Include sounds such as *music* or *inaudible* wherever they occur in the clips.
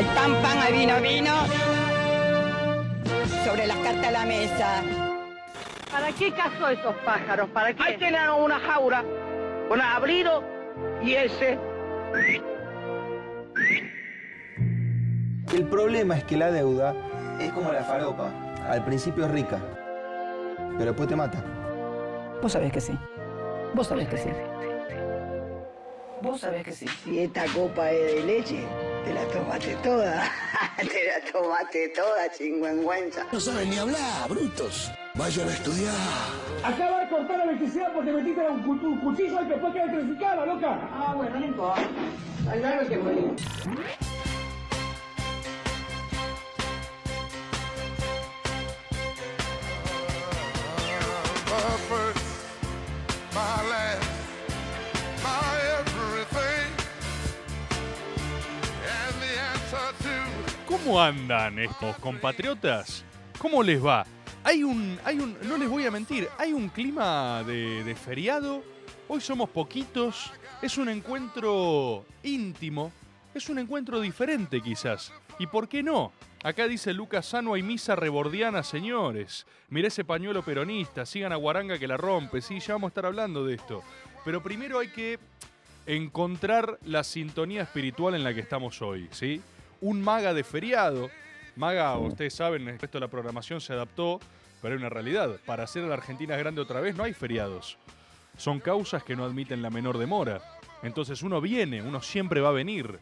Hay pan, pan, hay vino, vino. Sobre las cartas a la mesa. ¿Para qué cazó esos pájaros? ¿Para qué? Ahí tienen una jaula con abrido y ese. El problema es que la deuda es como la faropa. Al principio es rica, pero después te mata. Vos sabés que sí. Vos sabés que sí. Vos sabés que sí. Si esta copa es de leche, te la tomaste toda. *laughs* te la tomaste toda, chingüengüenza. No saben ni hablar, brutos. Vayan a estudiar. Acaba de cortar la electricidad porque metiste un, cu- un cuchillo y después queda electrificada, loca. Ah, bueno, no importa. Al que morir. ¿Cómo andan estos compatriotas? ¿Cómo les va? Hay un, hay un, no les voy a mentir, hay un clima de, feriado. Hoy somos poquitos. Es un encuentro íntimo. Es un encuentro diferente quizás. ¿Y por qué no? Acá dice Lucas Sano, hay misa rebordiana, señores. Mirá ese pañuelo peronista, sigan a Guaranga que la rompe. Sí, ya vamos a estar hablando de esto. Pero primero hay que encontrar la sintonía espiritual en la que estamos hoy, ¿sí? Un maga de feriado. Maga, ustedes saben, el resto de la programación se adaptó, pero hay una realidad. Para hacer a la Argentina grande otra vez no hay feriados. Son causas que no admiten la menor demora. Entonces uno viene, uno siempre va a venir.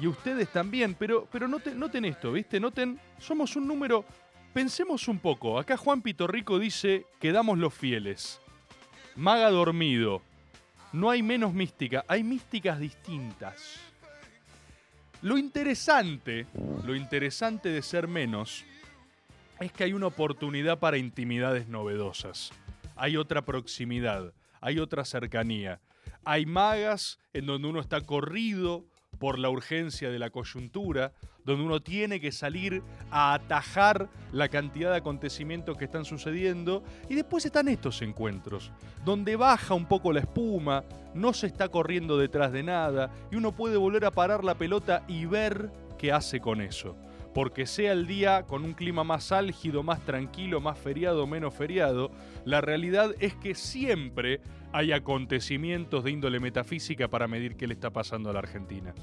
Y ustedes también, pero, pero noten, noten esto, ¿viste? Noten, somos un número... Pensemos un poco. Acá Juan Pitorrico dice, quedamos los fieles. Maga dormido. No hay menos mística, hay místicas distintas. Lo interesante, lo interesante de ser menos, es que hay una oportunidad para intimidades novedosas. Hay otra proximidad, hay otra cercanía. Hay magas en donde uno está corrido por la urgencia de la coyuntura, donde uno tiene que salir a atajar la cantidad de acontecimientos que están sucediendo, y después están estos encuentros, donde baja un poco la espuma, no se está corriendo detrás de nada, y uno puede volver a parar la pelota y ver qué hace con eso. Porque sea el día con un clima más álgido, más tranquilo, más feriado, menos feriado, la realidad es que siempre hay acontecimientos de índole metafísica para medir qué le está pasando a la Argentina.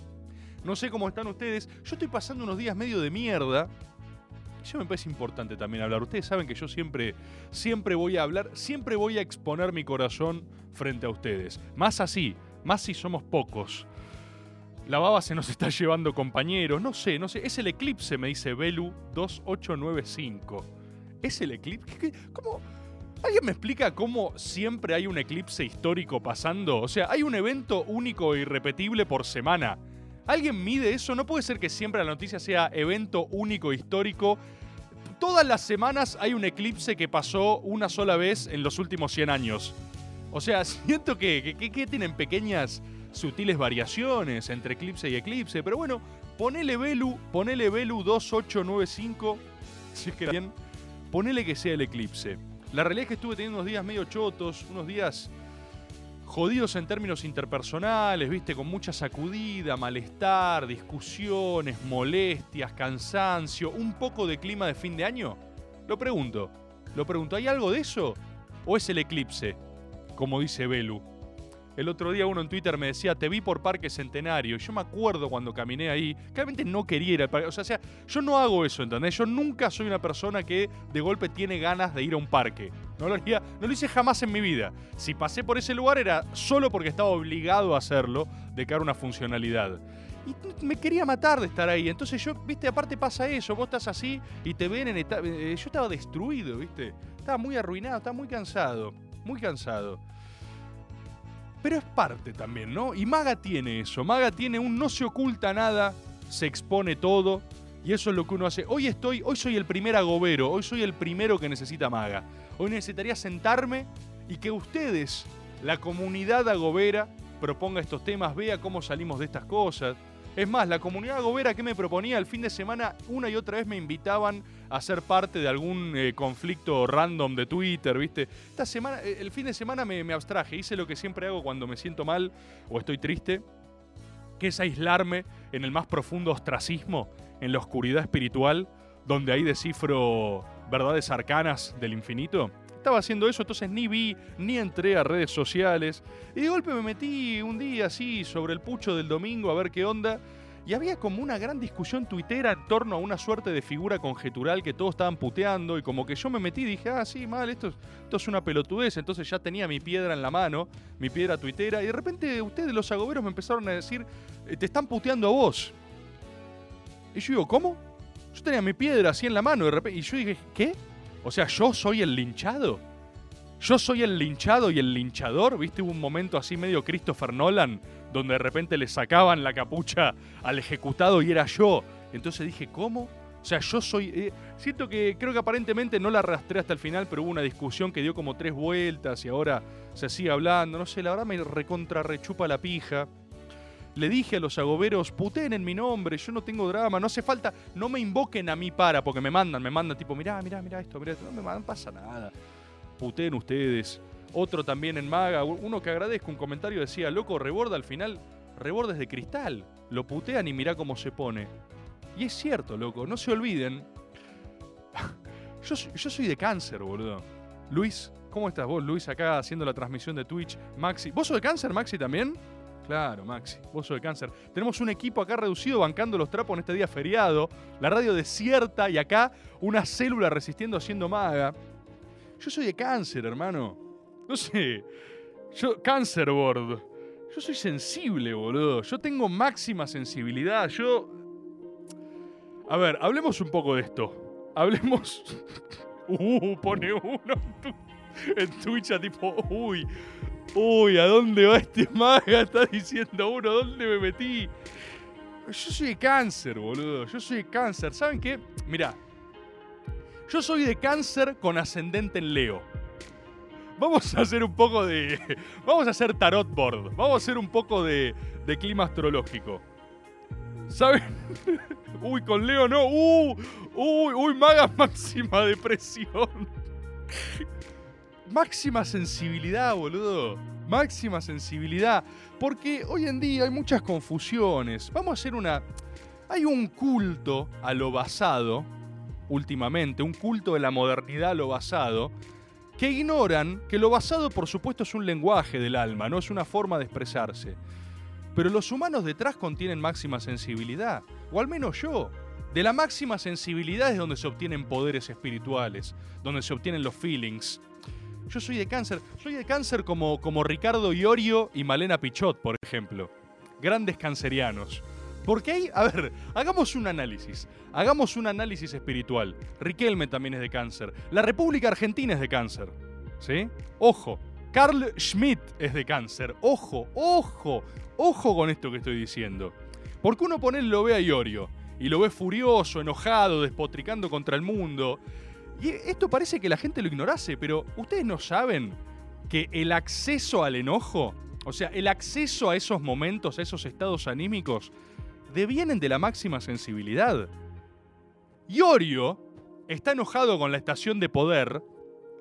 No sé cómo están ustedes, yo estoy pasando unos días medio de mierda. Eso me parece importante también hablar. Ustedes saben que yo siempre, siempre voy a hablar, siempre voy a exponer mi corazón frente a ustedes. Más así, más si somos pocos. La baba se nos está *laughs* llevando compañeros, no sé, no sé. Es el eclipse, me dice Belu 2895. ¿Es el eclipse? ¿Qué- qué- ¿Cómo? ¿Alguien me explica cómo siempre hay un eclipse histórico pasando? O sea, hay un evento único e irrepetible por semana. ¿Alguien mide eso? No puede ser que siempre la noticia sea evento único histórico. Todas las semanas hay un eclipse que pasó una sola vez en los últimos 100 años. O sea, *laughs* siento que, que- que- que tienen pequeñas sutiles variaciones entre eclipse y eclipse. Pero bueno, ponele Velu, ponele Velu 2895, si es que *laughs* bien, ponele que sea el eclipse. La realidad es que estuve teniendo unos días medio chotos, unos días jodidos en términos interpersonales, viste, con mucha sacudida, malestar, discusiones, molestias, cansancio, un poco de clima de fin de año. Lo pregunto, lo pregunto, ¿hay algo de eso? ¿O es el eclipse? Como dice Belu. El otro día uno en Twitter me decía, te vi por Parque Centenario. Yo me acuerdo cuando caminé ahí, claramente no quería ir al parque. O sea, yo no hago eso, ¿entendés? Yo nunca soy una persona que de golpe tiene ganas de ir a un parque. No lo, haría- no lo hice jamás en mi vida. Si pasé por ese lugar era solo porque estaba obligado a hacerlo de cara a una funcionalidad. Y me quería matar de estar ahí. Entonces yo, viste, aparte pasa eso, vos estás así y te ven en eh, Yo estaba destruido, viste. Estaba muy arruinado, estaba muy cansado. Muy cansado. Pero es parte también, ¿no? Y Maga tiene eso. Maga tiene un no se oculta nada, se expone todo. Y eso es lo que uno hace. Hoy estoy, hoy soy el primer agobero, hoy soy el primero que necesita Maga. Hoy necesitaría sentarme y que ustedes, la comunidad agobera, proponga estos temas, vea cómo salimos de estas cosas. Es más, la comunidad agobera que me proponía el fin de semana, una y otra vez me invitaban a ser parte de algún eh, conflicto random de Twitter, ¿viste? Esta semana, eh, el fin de semana me, me abstraje, hice lo que siempre hago cuando me siento mal o estoy triste. que es aislarme en el más profundo ostracismo, en la oscuridad espiritual, donde ahí descifro verdades arcanas del infinito. Estaba haciendo eso, entonces ni vi, ni entré a redes sociales. Y de golpe me metí un día así sobre el pucho del domingo a ver qué onda. Y había como una gran discusión tuitera en torno a una suerte de figura conjetural que todos estaban puteando. Y como que yo me metí y dije, ah, sí, mal, esto, es- esto es una pelotudez. Entonces ya tenía mi piedra en la mano, mi piedra tuitera. Y de repente ustedes, los agoberos, me empezaron a decir, "Eh, te están puteando a vos. Y yo digo, ¿cómo? Yo tenía mi piedra así en la mano de repente. Y yo dije, ¿qué? O sea, yo soy el linchado. Yo soy el linchado y el linchador. ¿Viste? Hubo un momento así medio Christopher Nolan, donde de repente le sacaban la capucha al ejecutado y era yo. Entonces dije, ¿cómo? O sea, yo soy. eh, siento que creo que aparentemente no la arrastré hasta el final, pero hubo una discusión que dio como tres vueltas y ahora se sigue hablando. No sé, la verdad me recontra rechupa la pija. Le dije a los agoberos, puteen en mi nombre, yo no tengo drama, no hace falta, no me invoquen a mí para, porque me mandan, me mandan tipo, mirá, mirá, mirá esto, mirá esto, no me mandan, pasa nada. Puteen ustedes. Otro también en Maga, uno que agradezco, un comentario decía, loco, reborda al final, rebordes de cristal, lo putean y mirá cómo se pone. Y es cierto, loco, no se olviden. *laughs* Yo, yo soy de cáncer, boludo. Luis, ¿cómo estás vos, Luis, acá haciendo la transmisión de Twitch? Maxi, ¿vos sos de cáncer, Maxi, también? Claro, Maxi, vos sos de cáncer. Tenemos un equipo acá reducido bancando los trapos en este día feriado. La radio desierta y acá una célula resistiendo haciendo maga. Yo soy de cáncer, hermano. No sé. Yo, cáncer board. Yo soy sensible, boludo. Yo tengo máxima sensibilidad. Yo. A ver, hablemos un poco de esto. Hablemos. *laughs* Uh, pone uno en, Twitch a tipo, uy, uy, ¿a dónde va este *laughs* maga? Está diciendo uno, ¿dónde me metí? Yo soy de cáncer, boludo. Yo soy de cáncer. ¿Saben qué? Mirá. Yo soy de cáncer con ascendente en Leo. Vamos a hacer un poco de. *laughs* Vamos a hacer tarot board. Vamos a hacer un poco de, clima astrológico. ¿Saben? *laughs* Uy, con Leo no. Uh, uy, uy, maga máxima depresión. Máxima sensibilidad, boludo. Máxima sensibilidad. Porque hoy en día hay muchas confusiones. Vamos a hacer una. Hay un culto a lo basado, últimamente, un culto de la modernidad a lo basado, que ignoran que lo basado, por supuesto, es un lenguaje del alma, no es una forma de expresarse. Pero los humanos detrás contienen máxima sensibilidad, o al menos yo. De la máxima sensibilidad es donde se obtienen poderes espirituales, donde se obtienen los feelings. Yo soy de cáncer, soy de cáncer como, como Ricardo Iorio y Malena Pichot, por ejemplo. Grandes cancerianos. Porque hay, a ver, hagamos un análisis. Hagamos un análisis espiritual. Riquelme también es de cáncer. La República Argentina es de cáncer. ¿Sí? Ojo. Carl Schmidt es de cáncer. Ojo, ojo, ojo con esto que estoy diciendo. Porque uno pone lo ve a Iorio y lo ve furioso, enojado, despotricando contra el mundo. Y esto parece que la gente lo ignorase, pero ustedes no saben que el acceso al enojo, o sea, el acceso a esos momentos, a esos estados anímicos, devienen de la máxima sensibilidad. Iorio está enojado con la estación de poder,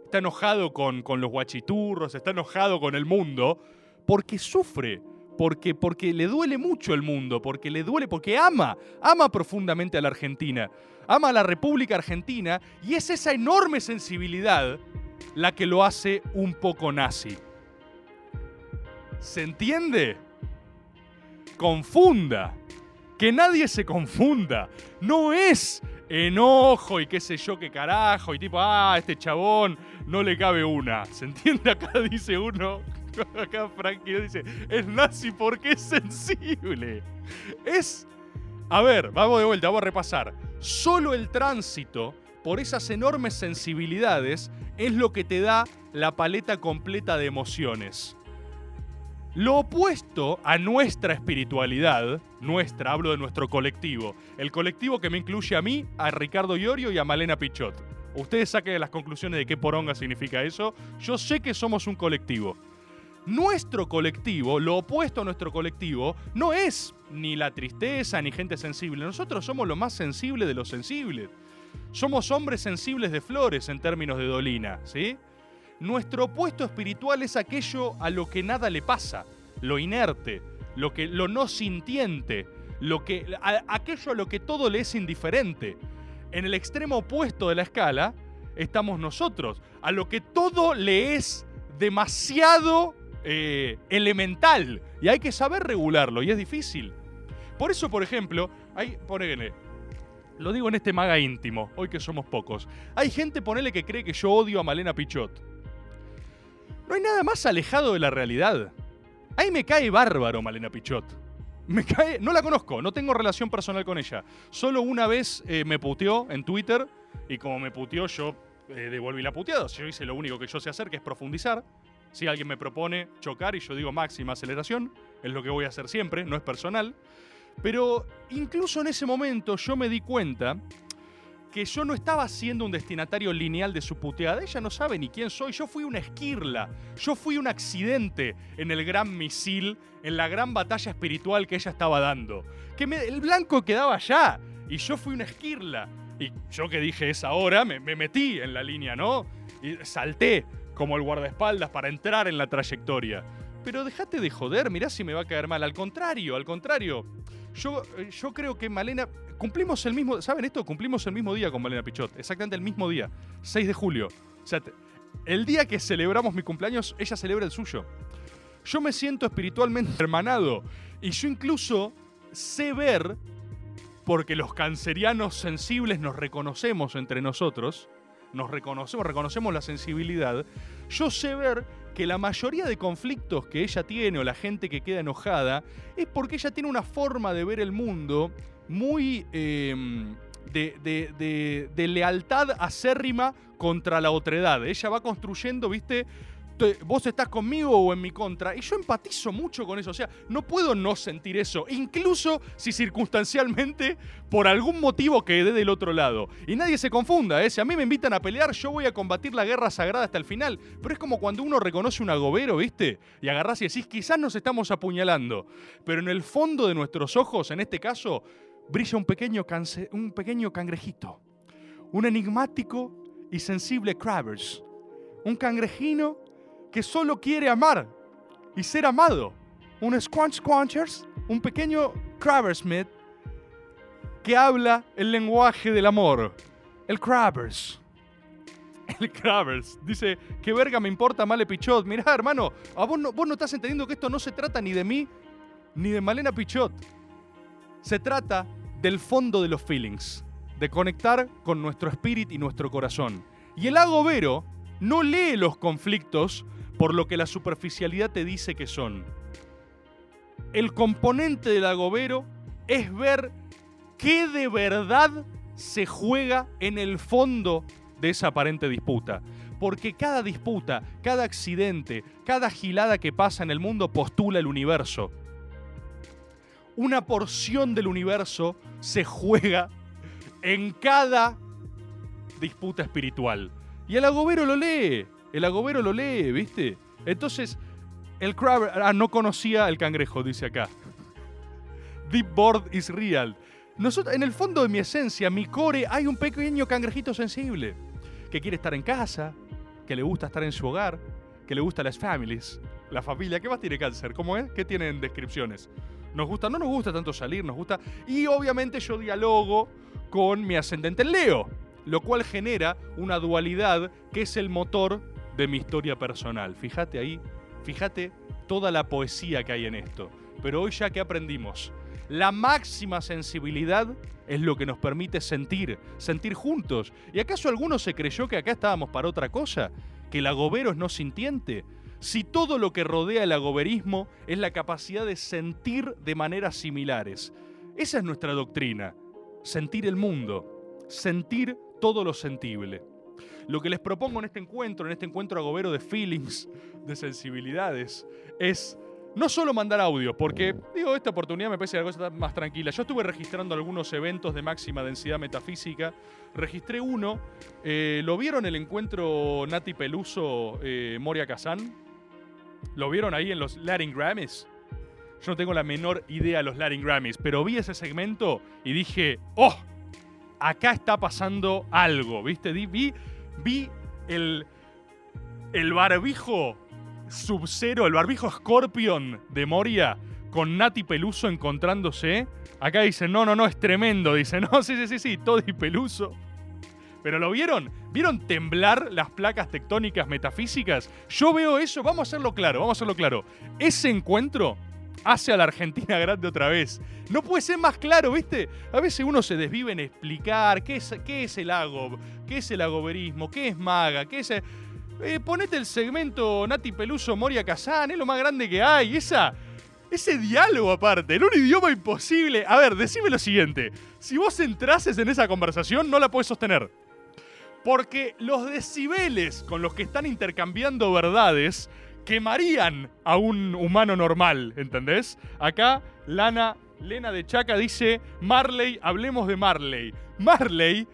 está enojado con, con los guachiturros, está enojado con el mundo, porque sufre, porque, porque le duele mucho el mundo, porque le duele, porque ama, ama profundamente a la Argentina, ama a la República Argentina, y es esa enorme sensibilidad la que lo hace un poco nazi. ¿Se entiende? Confunda. Que nadie se confunda. No es enojo y qué sé yo qué carajo y tipo, ah, este chabón no le cabe una. ¿Se entiende? Acá dice uno, *laughs* acá Frankie dice, es nazi porque es sensible. Es, a ver, vamos de vuelta, vamos a repasar. Solo el tránsito por esas enormes sensibilidades es lo que te da la paleta completa de emociones. Lo opuesto a nuestra espiritualidad, nuestra, hablo de nuestro colectivo, el colectivo que me incluye a mí, a Ricardo Iorio y a Malena Pichot. Ustedes saquen las conclusiones de qué poronga significa eso. Yo sé que somos un colectivo. Nuestro colectivo, lo opuesto a nuestro colectivo, no es ni la tristeza ni gente sensible. Nosotros somos lo más sensible de los sensibles. Somos hombres sensibles de flores en términos de Dolina, ¿sí? Nuestro opuesto espiritual es aquello a lo que nada le pasa, lo inerte, lo, que, lo no sintiente, lo que, a- aquello a lo que todo le es indiferente. En el extremo opuesto de la escala estamos nosotros, a lo que todo le es demasiado eh, elemental y hay que saber regularlo y es difícil. Por eso, por ejemplo, hay, ponele, lo digo en este maga íntimo, hoy que somos pocos, hay gente, ponele, que cree que yo odio a Malena Pichot. No hay nada más alejado de la realidad. Ahí me cae bárbaro Malena Pichot. Me cae, no la conozco, no tengo relación personal con ella. Solo una vez eh, me puteó en Twitter y como me puteó yo eh, devolví la puteada. Yo hice lo único que yo sé hacer, que es profundizar. Si alguien me propone chocar y yo digo máxima aceleración, es lo que voy a hacer siempre, no es personal. Pero incluso en ese momento yo me di cuenta que yo no estaba siendo un destinatario lineal de su puteada. Ella no sabe ni quién soy. Yo fui una esquirla. Yo fui un accidente en el gran misil, en la gran batalla espiritual que ella estaba dando. Que me- el blanco quedaba allá y yo fui una esquirla. Y yo que dije esa hora, me, me metí en la línea, ¿no? Y salté como el guardaespaldas para entrar en la trayectoria. Pero déjate de joder, mirá si me va a caer mal. Al contrario, al contrario. Yo, eh, yo creo que Malena. Cumplimos el mismo. ¿Saben esto? Cumplimos el mismo día con Malena Pichot. Exactamente el mismo día. 6 de julio. El día que celebramos mi cumpleaños, ella celebra el suyo. Yo me siento espiritualmente *laughs* hermanado. Y yo incluso sé ver, porque los cancerianos sensibles nos reconocemos entre nosotros, nos reconocemos, reconocemos la sensibilidad, yo sé ver que la mayoría de conflictos que ella tiene o la gente que queda enojada es porque ella tiene una forma de ver el mundo muy eh, de, de- lealtad acérrima contra la otredad. Ella va construyendo, viste, te- vos estás conmigo o en mi contra. Y yo empatizo mucho con eso. O sea, no puedo no sentir eso. Incluso si circunstancialmente, por algún motivo quedé del otro lado. Y nadie se confunda, ¿eh? Si a mí me invitan a pelear, yo voy a combatir la guerra sagrada hasta el final. Pero es como cuando uno reconoce un agobero, ¿viste? Y agarrás y decís, quizás nos estamos apuñalando. Pero en el fondo de nuestros ojos, en este caso, brilla un pequeño, un pequeño cangrejito. Un enigmático y sensible Crabbers. Un cangrejino que solo quiere amar y ser amado. Un Squanch Squanchers, un pequeño Crabbersmith que habla el lenguaje del amor. El Crabbers. *laughs* El Crabbers. Dice, ¿qué verga me importa Male Pichot? Mirá, hermano, a vos, no, vos no estás entendiendo que esto no se trata ni de mí ni de Malena Pichot. Se trata del fondo de los feelings, de conectar con nuestro espíritu y nuestro corazón. Y el agobero no lee los conflictos por lo que la superficialidad te dice que son. El componente del agobero es ver qué de verdad se juega en el fondo de esa aparente disputa. Porque cada disputa, cada accidente, cada gilada que pasa en el mundo postula el universo. Una porción del universo se juega en cada disputa espiritual. Y el agobero lo lee. El agobero lo lee, ¿viste? Entonces, el crab... Ah, no conocía el cangrejo, dice acá. Deep board is real. Nosotros, en el fondo de mi esencia, mi core, hay un pequeño cangrejito sensible que quiere estar en casa, que le gusta estar en su hogar, que le gusta las families, la familia. ¿Qué más tiene cáncer? ¿Cómo es? ¿Qué tienen descripciones? Nos gusta, no nos gusta tanto salir, nos gusta. Y obviamente yo dialogo con mi ascendente en Leo, lo cual genera una dualidad que es el motor de mi historia personal. Fíjate ahí, fíjate toda la poesía que hay en esto. Pero hoy ya que aprendimos, la máxima sensibilidad es lo que nos permite sentir, sentir juntos. ¿Y acaso alguno se creyó que acá estábamos para otra cosa? ¿Que el agobero es no sintiente? Si todo lo que rodea el agoberismo es la capacidad de sentir de maneras similares. Esa es nuestra doctrina. Sentir el mundo. Sentir todo lo sentible. Lo que les propongo en este encuentro, en este encuentro agobero de feelings, de sensibilidades, es no solo mandar audio, porque, digo, esta oportunidad me parece la cosa más tranquila. Yo estuve registrando algunos eventos de máxima densidad metafísica. Registré uno. eh, ¿Lo vieron el encuentro Nati Peluso, eh, Moria Kazan? ¿Lo vieron ahí en los Latin Grammys? Yo no tengo la menor idea de los Latin Grammys, pero vi ese segmento y dije, ¡oh! Acá está pasando algo, ¿viste? Vi, vi el, el barbijo Sub-Zero, el barbijo Scorpion de Moria, con Nati Peluso encontrándose. Acá dicen, no, no, no, es tremendo. Dicen, no, sí, sí, sí, sí, Toddy Peluso. Pero lo vieron? ¿Vieron temblar las placas tectónicas metafísicas? Yo veo eso, vamos a hacerlo claro, vamos a hacerlo claro. Ese encuentro hace a la Argentina *laughs* grande otra vez. No puede ser más claro, ¿viste? A veces uno se desvive en explicar qué es, qué es el agob, qué es el agoberismo, qué es maga, qué es... Eh, ponete el segmento Nati Peluso Moria Kazan, es lo más grande que hay. Esa, ese diálogo aparte, en un idioma imposible. A ver, decime lo siguiente. Si vos entrases en esa conversación, no la podés sostener. Porque los decibeles con los que están intercambiando verdades quemarían a un humano normal, ¿entendés? Acá, Lana, Lena de Chaca dice, Marley, hablemos de Marley. Marley,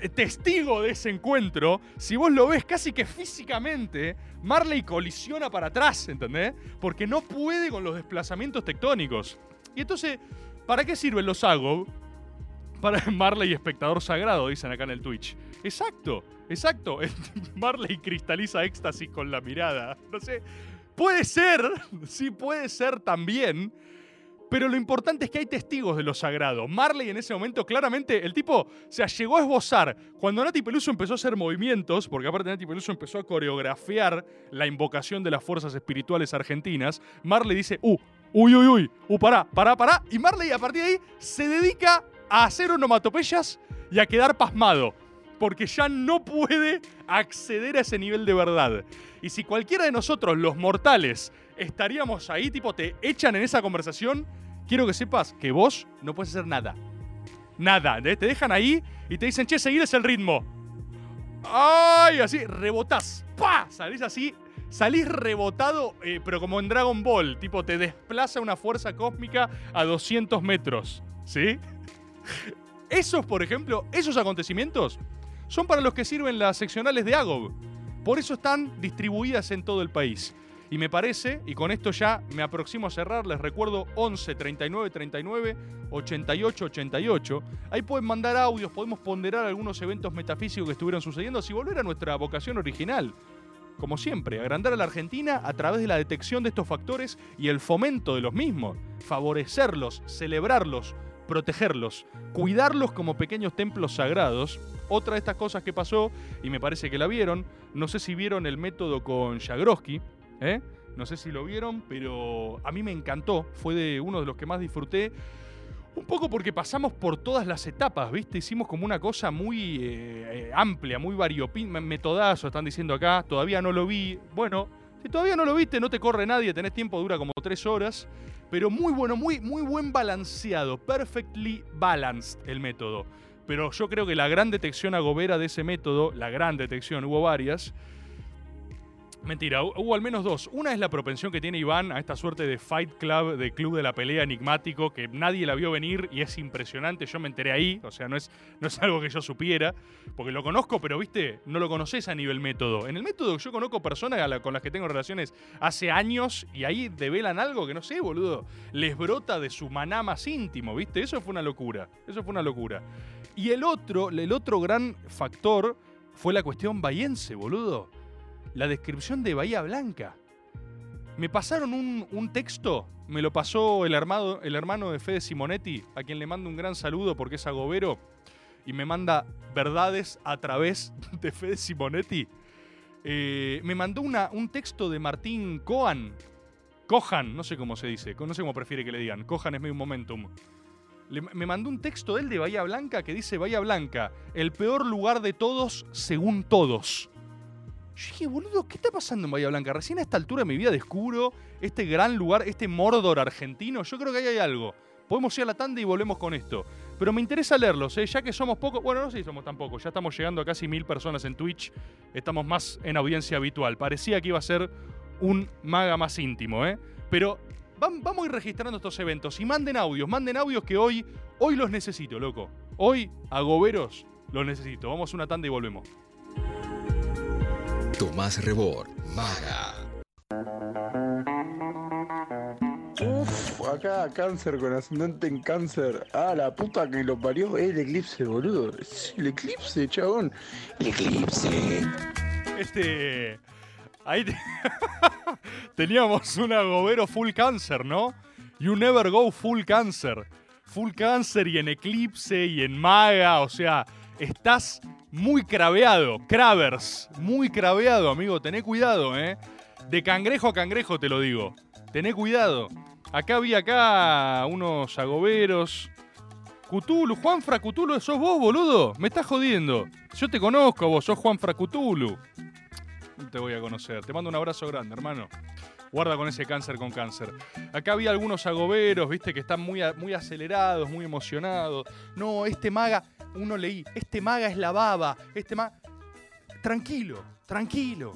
eh, testigo de ese encuentro, si vos lo ves casi que físicamente, Marley colisiona para atrás, ¿entendés? Porque no puede con los desplazamientos tectónicos. Y entonces, ¿para qué sirven los Agob? Para *laughs* Marley espectador sagrado, dicen acá en el Twitch. Exacto, exacto. *laughs* Marley cristaliza éxtasis con la mirada. No sé. Puede ser, *laughs* sí puede ser también. Pero lo importante es que hay testigos de lo sagrado. Marley en ese momento, claramente, el tipo se llegó a esbozar. Cuando Nati Peluso empezó a hacer movimientos, porque aparte Nati Peluso empezó a coreografiar la invocación de las fuerzas espirituales argentinas, Marley dice, uh, uy, uy, uy, uh, pará, pará, pará. Y Marley a partir de ahí se dedica a hacer onomatopeyas y a quedar pasmado porque ya no puede acceder a ese nivel de verdad. Y si cualquiera de nosotros, los mortales, estaríamos ahí, tipo, te echan en esa conversación, quiero que sepas que vos no puedes hacer nada. Nada. Te dejan ahí y te dicen, che, seguir el ritmo. ¡Ay! Así, rebotás. ¡Pah! Salís así. Salís rebotado, eh, pero como en Dragon Ball. Tipo, te desplaza una fuerza cósmica a 200 metros. ¿Sí? Esos, por ejemplo, esos acontecimientos son para los que sirven las seccionales de AGOB. Por eso están distribuidas en todo el país. Y me parece, y con esto ya me aproximo a cerrar, les recuerdo 11 39 39 88 88. Ahí pueden mandar audios, podemos ponderar algunos eventos metafísicos que estuvieron sucediendo, así volver a nuestra vocación original. Como siempre, agrandar a la Argentina a través de la detección de estos factores y el fomento de los mismos. Favorecerlos, celebrarlos, protegerlos, cuidarlos como pequeños templos sagrados. Otra de estas cosas que pasó, y me parece que la vieron, no sé si vieron el método con Jagroski, ¿eh? no sé si lo vieron, pero a mí me encantó, fue de uno de los que más disfruté. Un poco porque pasamos por todas las etapas, ¿viste? Hicimos como una cosa muy eh, amplia, muy variopinta. Metodazo, están diciendo acá. Todavía no lo vi. Bueno, si todavía no lo viste, no te corre nadie, tenés tiempo, dura como tres horas. Pero muy bueno, muy, muy buen balanceado. Perfectly balanced el método. Pero yo creo que la gran detección agobera de ese método, la gran detección, hubo varias, Mentira, hubo al menos dos. Una es la propensión que tiene Iván a esta suerte de Fight Club, de club de la pelea enigmático, que nadie la vio venir y es impresionante. Yo me enteré ahí, o sea, no es, no es algo que yo supiera, porque lo conozco, pero viste, no lo conoces a nivel método. En el método yo conozco personas con las que tengo relaciones hace años y ahí develan algo que no sé, boludo. Les brota de su maná más íntimo, viste. Eso fue una locura. Eso fue una locura. Y el otro, el otro gran factor fue la cuestión bahiense, boludo la descripción de Bahía Blanca. Me pasaron un, texto, me lo pasó el, armado, el hermano de Fede Simonetti, a quien le mando un gran saludo porque es agobero, y me manda verdades a través *laughs* de Fede Simonetti. Eh, me mandó una, un texto de Martín Cohan, Cohan, no sé cómo se dice, no sé cómo prefiere que le digan, Cohan es medio un momentum. me mandó un texto de él de Bahía Blanca que dice Bahía Blanca, el peor lugar de todos según todos. Yo dije, boludo, ¿qué está pasando en Bahía Blanca? Recién a esta altura de mi vida descubro este gran lugar, este Mordor argentino. Yo creo que ahí hay algo. Podemos ir a la tanda y volvemos con esto. Pero me interesa leerlos, ¿eh? ya que somos pocos. Bueno, no sé si somos tan pocos. Ya estamos llegando a casi mil personas en Twitch. Estamos más en audiencia habitual. Parecía que iba a ser un maga más íntimo, ¿eh? Pero vamos a ir registrando estos eventos. Y manden audios, manden audios que hoy, hoy los necesito, loco. Hoy, a Goberos, los necesito. Vamos a una tanda y volvemos. Tomás Rebor, Maga. Uf, acá cáncer con ascendente en cáncer. Ah, la puta que lo parió. Es el eclipse, boludo. Es el eclipse, chabón. El eclipse. Este. Ahí *laughs* teníamos un agobero full cáncer, ¿no? You never go full cáncer. Full cáncer y en eclipse y en maga, o sea, estás muy craveado. Cravers, muy craveado, amigo. Tené cuidado, ¿eh? De cangrejo a cangrejo te lo digo. Tené cuidado. Acá vi acá unos agoberos. Cthulhu, Juanfra Cthulhu, sos vos, boludo. Me estás jodiendo. Yo te conozco vos, sos Juanfra Cthulhu. No te voy a conocer. Te mando un abrazo grande, hermano. Guarda con ese cáncer con cáncer. Acá había algunos agoberos, viste, que están muy, muy acelerados, muy emocionados. No, este maga, uno leí, este maga es la baba, este maga... Tranquilo, tranquilo.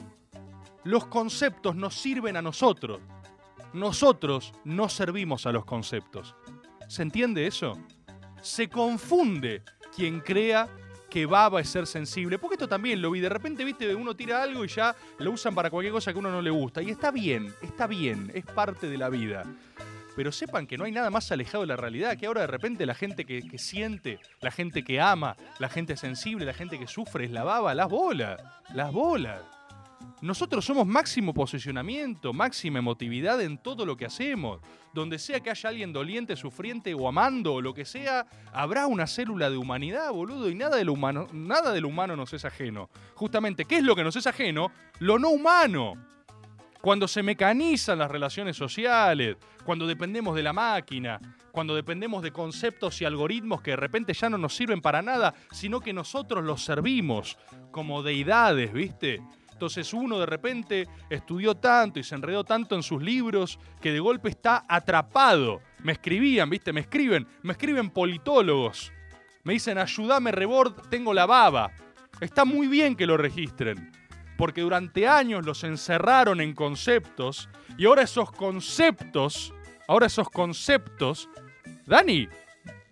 Los conceptos nos sirven a nosotros. Nosotros no servimos a los conceptos. ¿Se entiende eso? Se confunde quien crea que baba es ser sensible. Porque esto también lo vi. De repente, viste, uno tira algo y ya lo usan para cualquier cosa que uno no le gusta. Y está bien, está bien, es parte de la vida. Pero sepan que no hay nada más alejado de la realidad, que ahora de repente la gente que, siente, la gente que ama, la gente sensible, la gente que sufre es la baba, las bolas, las bolas. Nosotros somos máximo posicionamiento, máxima emotividad en todo lo que hacemos. Donde sea que haya alguien doliente, sufriente o amando o lo que sea, habrá una célula de humanidad, boludo, y nada de lo humano, nada humano nos es ajeno. Justamente, ¿qué es lo que nos es ajeno? Lo no humano. Cuando se mecanizan las relaciones sociales, cuando dependemos de la máquina, cuando dependemos de conceptos y algoritmos que de repente ya no nos sirven para nada, sino que nosotros los servimos como deidades, ¿viste? Entonces uno de repente estudió tanto y se enredó tanto en sus libros que de golpe está atrapado. Me escribían, ¿viste? Me escriben, me escriben politólogos. Me dicen, ayúdame, Rebord, tengo la baba. Está muy bien que lo registren, porque durante años los encerraron en conceptos y ahora esos conceptos, ahora esos conceptos... Dani,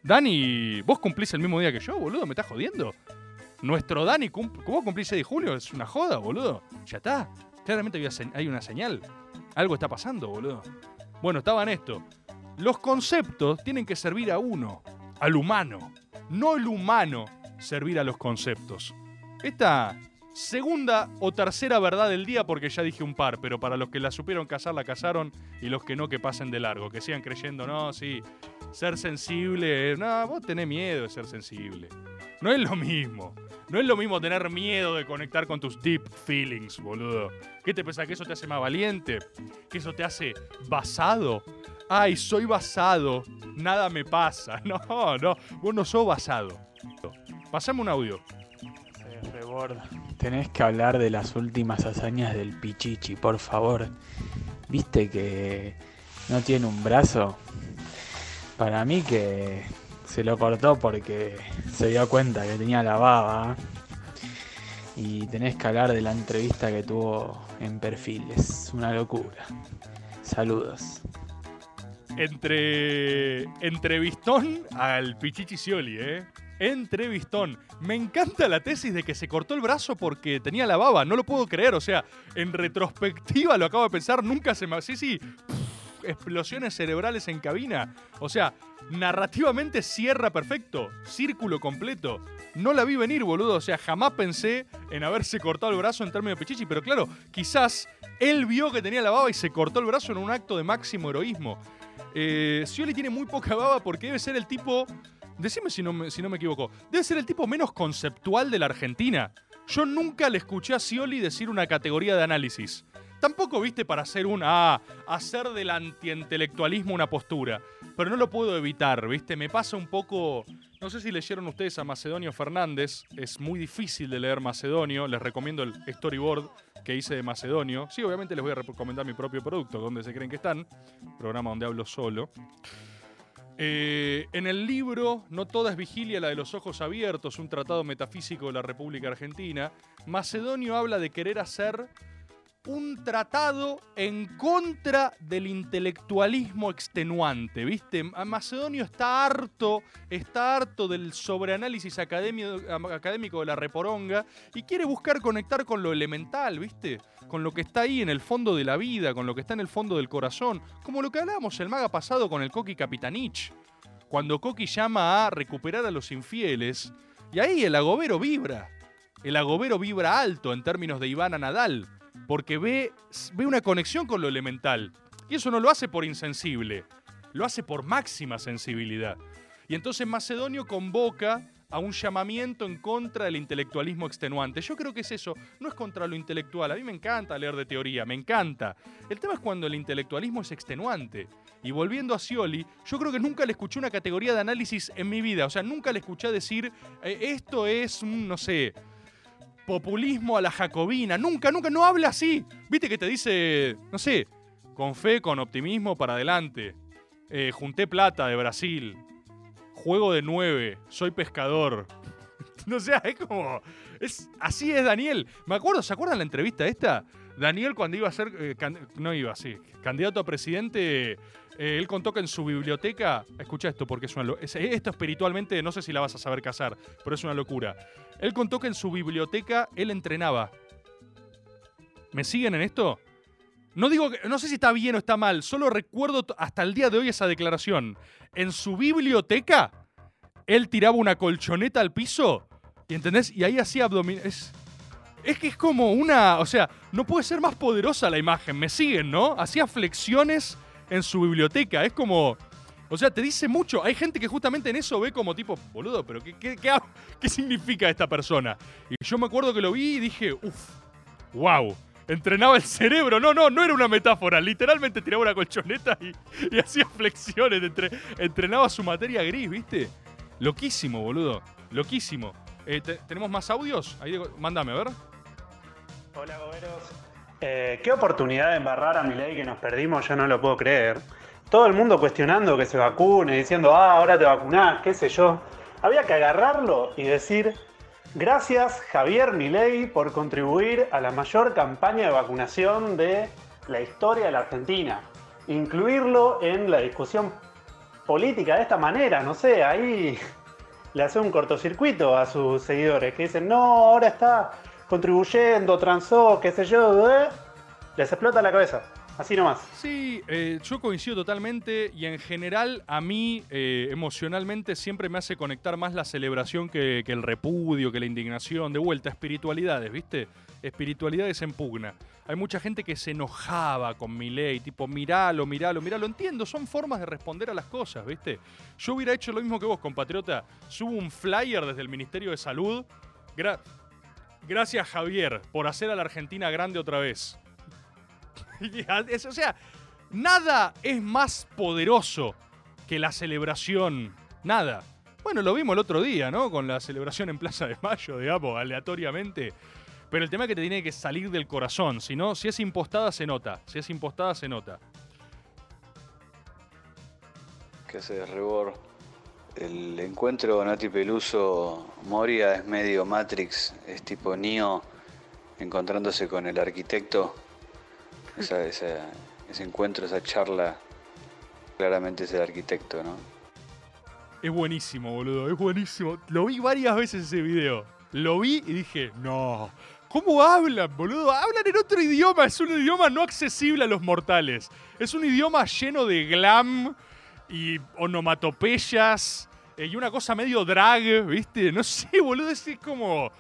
Dani, ¿vos cumplís el mismo día que yo, boludo? ¿Me estás jodiendo? Nuestro Dani, ¿cómo cumplís 6 de julio? Es una joda, boludo. Ya está. Claramente hay una señal. Algo está pasando, boludo. Bueno, estaba en esto. Los conceptos tienen que servir a uno, al humano. No el humano servir a los conceptos. Esta segunda o tercera verdad del día, porque ya dije un par, pero para los que la supieron cazar, la cazaron, y los que no, que pasen de largo, que sigan creyendo, no, sí, ser sensible, eh, no, vos tenés miedo de ser sensible. No es lo mismo. No es lo mismo tener miedo de conectar con tus deep feelings, boludo. ¿Qué te pensás que eso te hace más valiente? ¿Que eso te hace basado? Ay, soy basado. Nada me pasa. *laughs* No, no. Vos no sos basado. Pasame un audio. Rebord, tenés que hablar de las últimas hazañas del Pichichi, por favor. ¿Viste que no tiene un brazo? Para mí que se lo cortó porque se dio cuenta que tenía la baba. Y tenés que hablar de la entrevista que tuvo en perfil. Es una locura. Saludos. Entre. Entrevistón al Pichichi Scioli, ¿eh? Entrevistón. Me encanta la tesis de que se cortó el brazo porque tenía la baba. No lo puedo creer. O sea, en retrospectiva lo acabo de pensar. Nunca se me. Sí, sí. Explosiones cerebrales en cabina. O sea, narrativamente cierra perfecto. Círculo completo. No la vi venir, boludo. O sea, jamás pensé en haberse cortado el brazo en términos de Pichichi. Pero claro, quizás él vio que tenía la baba y se cortó el brazo en un acto de máximo heroísmo. Eh, tiene muy poca baba porque debe ser el tipo. Decime si no, me, si no me equivoco. Debe ser el tipo menos conceptual de la Argentina. Yo nunca le escuché a Scioli decir una categoría de análisis. Tampoco viste para hacer un. Ah, hacer del antiintelectualismo una postura. Pero no lo puedo evitar, ¿viste? Me pasa un poco. No sé si leyeron ustedes a Macedonio Fernández. Es muy difícil de leer Macedonio. Les recomiendo el storyboard que hice de Macedonio. Sí, obviamente les voy a recomendar mi propio producto, donde se creen que están. Programa donde hablo solo. Eh, en el libro No toda es vigilia, la de los ojos abiertos, un tratado metafísico de la República Argentina, Macedonio habla de querer hacer un tratado en contra del intelectualismo extenuante, ¿viste? Macedonio está harto, está harto del sobreanálisis académico de la reporonga y quiere buscar conectar con lo elemental, ¿viste? Con lo que está ahí en el fondo de la vida, con lo que está en el fondo del corazón, como lo que hablábamos el maga pasado con el Coqui Capitanich, cuando Coqui llama a recuperar a los infieles, y ahí el agobero vibra, el agobero vibra alto en términos de Ivana Nadal, porque ve, ve una conexión con lo elemental. Y eso no lo hace por insensible. Lo hace por máxima sensibilidad. Y entonces Macedonio convoca a un llamamiento en contra del intelectualismo extenuante. Yo creo que es eso, no es contra lo intelectual. A mí me encanta leer de teoría, me encanta. El tema es cuando el intelectualismo es extenuante. Y volviendo a Scioli, yo creo que nunca le escuché una categoría de análisis en mi vida. O sea, nunca le escuché decir, eh, esto es no sé, populismo a la jacobina. Nunca, nunca, no habla así. Viste que te dice, no sé, con fe, con optimismo, para adelante. Eh, junté plata de Brasil. Juego de nueve. Soy pescador. *laughs* no sé, es como. Es, así es Daniel. Me acuerdo, ¿se acuerdan la entrevista esta? Daniel cuando iba a ser. eh, no iba, sí. Candidato a presidente. Eh, él contó que en su biblioteca. Escucha esto porque es una. lo- es- esto espiritualmente no sé si la vas a saber casar, pero es una locura. Él contó que en su biblioteca él entrenaba. ¿Me siguen en esto? No digo que, no sé si está bien o está mal, solo recuerdo hasta el día de hoy esa declaración. En su biblioteca, él tiraba una colchoneta al piso, ¿y entendés? Y ahí hacía abdominales. Es, es que es como una, o sea, no puede ser más poderosa la imagen, me siguen, ¿no? Hacía flexiones en su biblioteca, es como, o sea, te dice mucho. Hay gente que justamente en eso ve como tipo, boludo, pero ¿qué, qué, qué, *laughs* significa esta persona? Y yo me acuerdo que lo vi y dije, uff, wow. Entrenaba el cerebro. No, no, no era una metáfora. Literalmente tiraba una colchoneta y, *laughs* hacía flexiones. entre- entrenaba su materia gris, ¿viste? Loquísimo, boludo. Loquísimo. Eh, te- ¿Tenemos más audios? Ahí, mándame, a ver. Hola, goberos. Eh, qué oportunidad de embarrar a Milei que nos perdimos, yo no lo puedo creer. Todo el mundo cuestionando que se vacune, diciendo, ah, ahora te vacunás, qué sé yo. Había que agarrarlo y decir, gracias Javier Milei por contribuir a la mayor campaña de vacunación de la historia de la Argentina. Incluirlo en la discusión política de esta manera, no sé, ahí *laughs* le hace un cortocircuito a sus seguidores que dicen, no, ahora está contribuyendo, transó, qué sé yo, ¿eh? les explota la cabeza. Así nomás. Sí, eh, yo coincido totalmente y en general a mí eh, emocionalmente siempre me hace conectar más la celebración que, el repudio, que la indignación. De vuelta, espiritualidades, ¿viste? Espiritualidades en pugna. Hay mucha gente que se enojaba con mi ley, tipo, miralo, miralo, miralo. Entiendo, son formas de responder a las cosas, ¿viste? Yo hubiera hecho lo mismo que vos, compatriota. Subo un flyer desde el Ministerio de Salud. Gra- Gracias, Javier, por hacer a la Argentina grande otra vez. *laughs* O sea, nada es más poderoso que la celebración. Nada. Bueno, lo vimos el otro día, ¿no? Con la celebración en Plaza de Mayo, digamos, aleatoriamente. Pero el tema es que te tiene que salir del corazón. Si no, si es impostada, se nota. Si es impostada, se nota. ¿Qué hace Rebor? El encuentro Nati Peluso Moria es medio Matrix, es tipo Neo encontrándose con el arquitecto. Esa- esa- ese encuentro, esa charla, claramente es el arquitecto, ¿no? Es buenísimo, boludo. Es buenísimo. Lo vi varias veces ese video. Lo vi y dije, no. ¿Cómo hablan, boludo? Hablan en otro idioma. Es un idioma no accesible a los mortales. Es un idioma lleno de glam y onomatopeyas y una cosa medio drag, ¿viste? No sé, *laughs* boludo. Es como...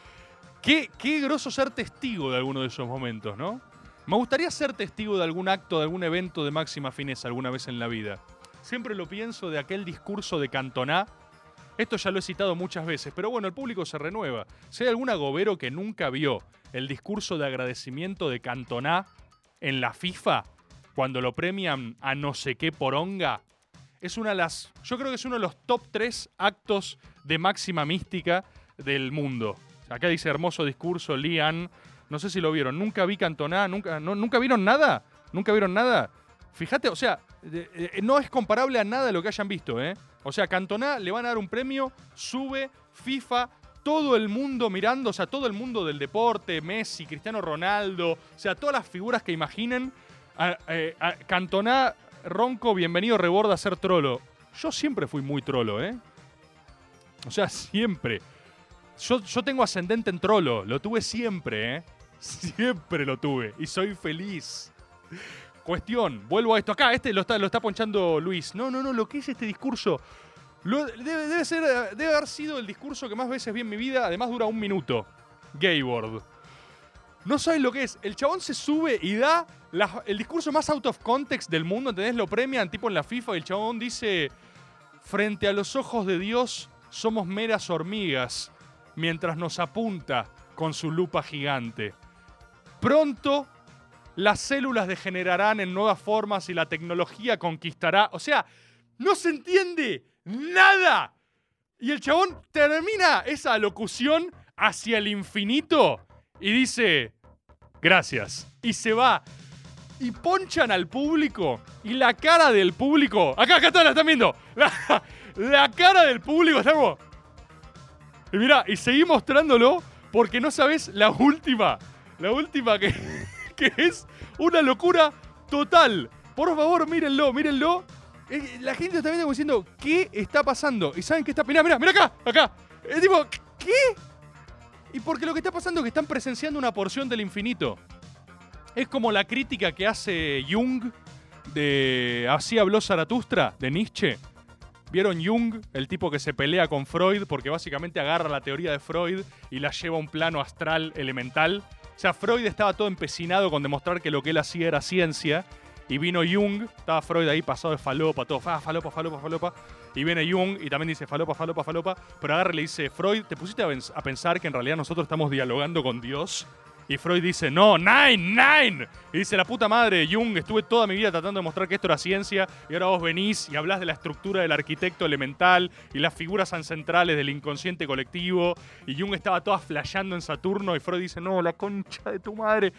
Qué, qué groso ser testigo de alguno de esos momentos, ¿no? Me gustaría ser testigo de algún acto, de algún evento de máxima fineza alguna vez en la vida. Siempre lo pienso de aquel discurso de Cantoná. Esto ya lo he citado muchas veces, pero bueno, el público se renueva. Si hay algún agobero que nunca vio el discurso de agradecimiento de Cantoná en la FIFA, cuando lo premian a no sé qué poronga, es una de las. Yo creo que es uno de los top 3 actos de máxima mística del mundo. Acá dice hermoso discurso, Lian. No sé si lo vieron. Nunca vi Cantoná, nunca, no, nunca vieron nada. Nunca vieron nada. Fíjate, o sea, eh, no es comparable a nada de lo que hayan visto, ¿eh? O sea, Cantona le van a dar un premio, sube, FIFA, todo el mundo mirando, o sea, todo el mundo del deporte, Messi, Cristiano Ronaldo, o sea, todas las figuras que imaginen. A, eh, a Cantona, Ronco, bienvenido, reborda a ser trolo. Yo siempre fui muy trolo, ¿eh? O sea, siempre. Yo, yo tengo ascendente en trolo, lo tuve siempre, ¿eh? *laughs* Siempre lo tuve y soy feliz. Cuestión, vuelvo a esto. Acá, este lo está, lo está ponchando Luis. No, no, no, lo que es este discurso. debe, debe ser, debe haber sido el discurso que más veces vi en mi vida. Además, dura un minuto. Gaybord. No saben lo que es. El chabón se sube y da el discurso más out of context del mundo, ¿entendés? Lo premian tipo en la FIFA y el chabón dice, frente a los ojos de Dios somos meras hormigas, mientras nos apunta con su lupa gigante. Pronto las células degenerarán en nuevas formas y la tecnología conquistará. O sea, no se entiende nada. Y el chabón termina esa locución hacia el infinito y dice, gracias. Y se va. Y ponchan al público. Y la cara del público. Acá, acá está, la están viendo. *laughs* La, cara del público está como. Y mira, y seguí mostrándolo porque no sabes la última. La última que, *laughs* que es una locura total. Por favor, mírenlo, mírenlo. Eh, La gente está viendo como diciendo, ¿qué está pasando? ¿Y saben qué está? Mirá, mirá, mirá acá, acá. Es tipo, ¿qué? Y porque lo que está pasando es que están presenciando una porción del infinito. Es como la crítica que hace Jung de Así habló Zaratustra, de Nietzsche. ¿Vieron Jung, el tipo que se pelea con Freud porque básicamente agarra la teoría de Freud y la lleva a un plano astral elemental? O sea, Freud estaba todo empecinado con demostrar que lo que él hacía era ciencia. Y vino Jung, estaba Freud ahí pasado de falopa, todo, ah, falopa, falopa, falopa. Y viene Jung y también dice falopa, falopa, falopa. Pero agarra le dice, Freud, ¿te pusiste a pensar que en realidad nosotros estamos dialogando con Dios? Y Freud dice, no, nine, nine. Y dice, la puta madre, Jung, estuve toda mi vida tratando de mostrar que esto era ciencia y ahora vos venís y hablás de la estructura del arquitecto elemental y las figuras ancestrales del inconsciente colectivo. Y Jung estaba toda flasheando en Saturno y Freud dice, no, la concha de tu madre.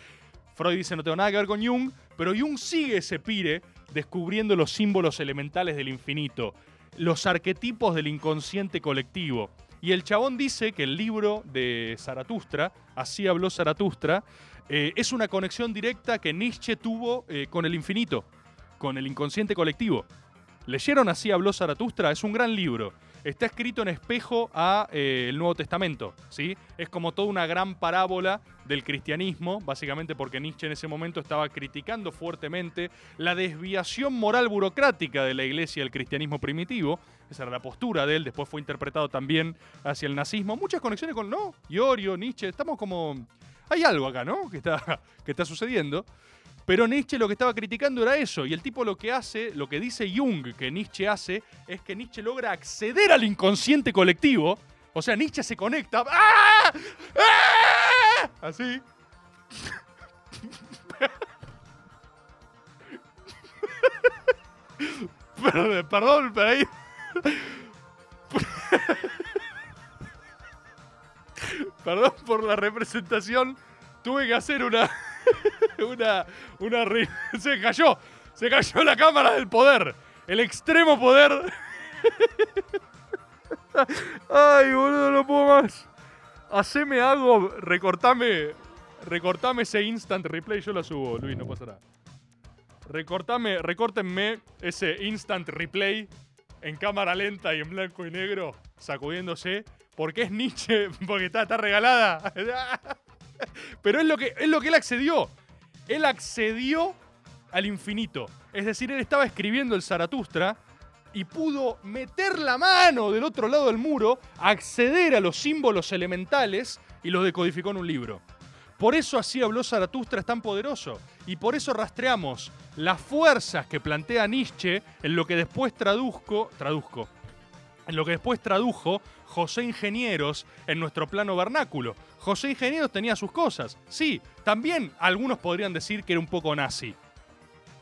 Freud dice, no tengo nada que ver con Jung, pero Jung sigue ese pire descubriendo los símbolos elementales del infinito, los arquetipos del inconsciente colectivo. Y el chabón dice que el libro de Zaratustra, Así habló Zaratustra, eh, es una conexión directa que Nietzsche tuvo eh, con el infinito, con el inconsciente colectivo. ¿Leyeron Así habló Zaratustra? Es un gran libro. Está escrito en espejo a eh, el Nuevo Testamento, ¿sí? Es como toda una gran parábola del cristianismo, básicamente porque Nietzsche en ese momento estaba criticando fuertemente la desviación moral burocrática de la iglesia del cristianismo primitivo. Esa era la postura de él, después fue interpretado también hacia el nazismo. Muchas conexiones con, ¿no? Iorio, Nietzsche, estamos como... Hay algo acá, ¿no? Que está, *laughs* que está sucediendo. Pero Nietzsche lo que estaba criticando era eso. Y el tipo lo que hace, lo que dice Jung que Nietzsche hace, es que Nietzsche logra acceder al inconsciente colectivo. O sea, Nietzsche se conecta. ¡Ah! ¡Ah! Así. *laughs* Perdón, perdón, pero. *laughs* Perdón por la representación. Tuve que hacer una. *laughs* una. Una. *laughs* Se cayó. Se cayó la cámara del poder. El extremo poder. *laughs* Ay, boludo, no puedo más. Haceme algo. Recortame. Recortame ese instant replay. Yo lo subo, Luis, no pasa nada. Recortame, recórtenme ese instant replay en cámara lenta y en blanco y negro, sacudiéndose, porque es Nietzsche, porque está, está regalada. *laughs* Pero es lo, que, es lo que él accedió. Él accedió al infinito. Es decir, él estaba escribiendo el Zaratustra y pudo meter la mano del otro lado del muro, acceder a los símbolos elementales y los decodificó en un libro. Por eso así habló Zaratustra es tan poderoso. Y por eso rastreamos las fuerzas que plantea Nietzsche en lo que después traduzco, traduzco, en lo que después tradujo José Ingenieros en nuestro plano vernáculo. José Ingenieros tenía sus cosas. Sí, también algunos podrían decir que era un poco nazi.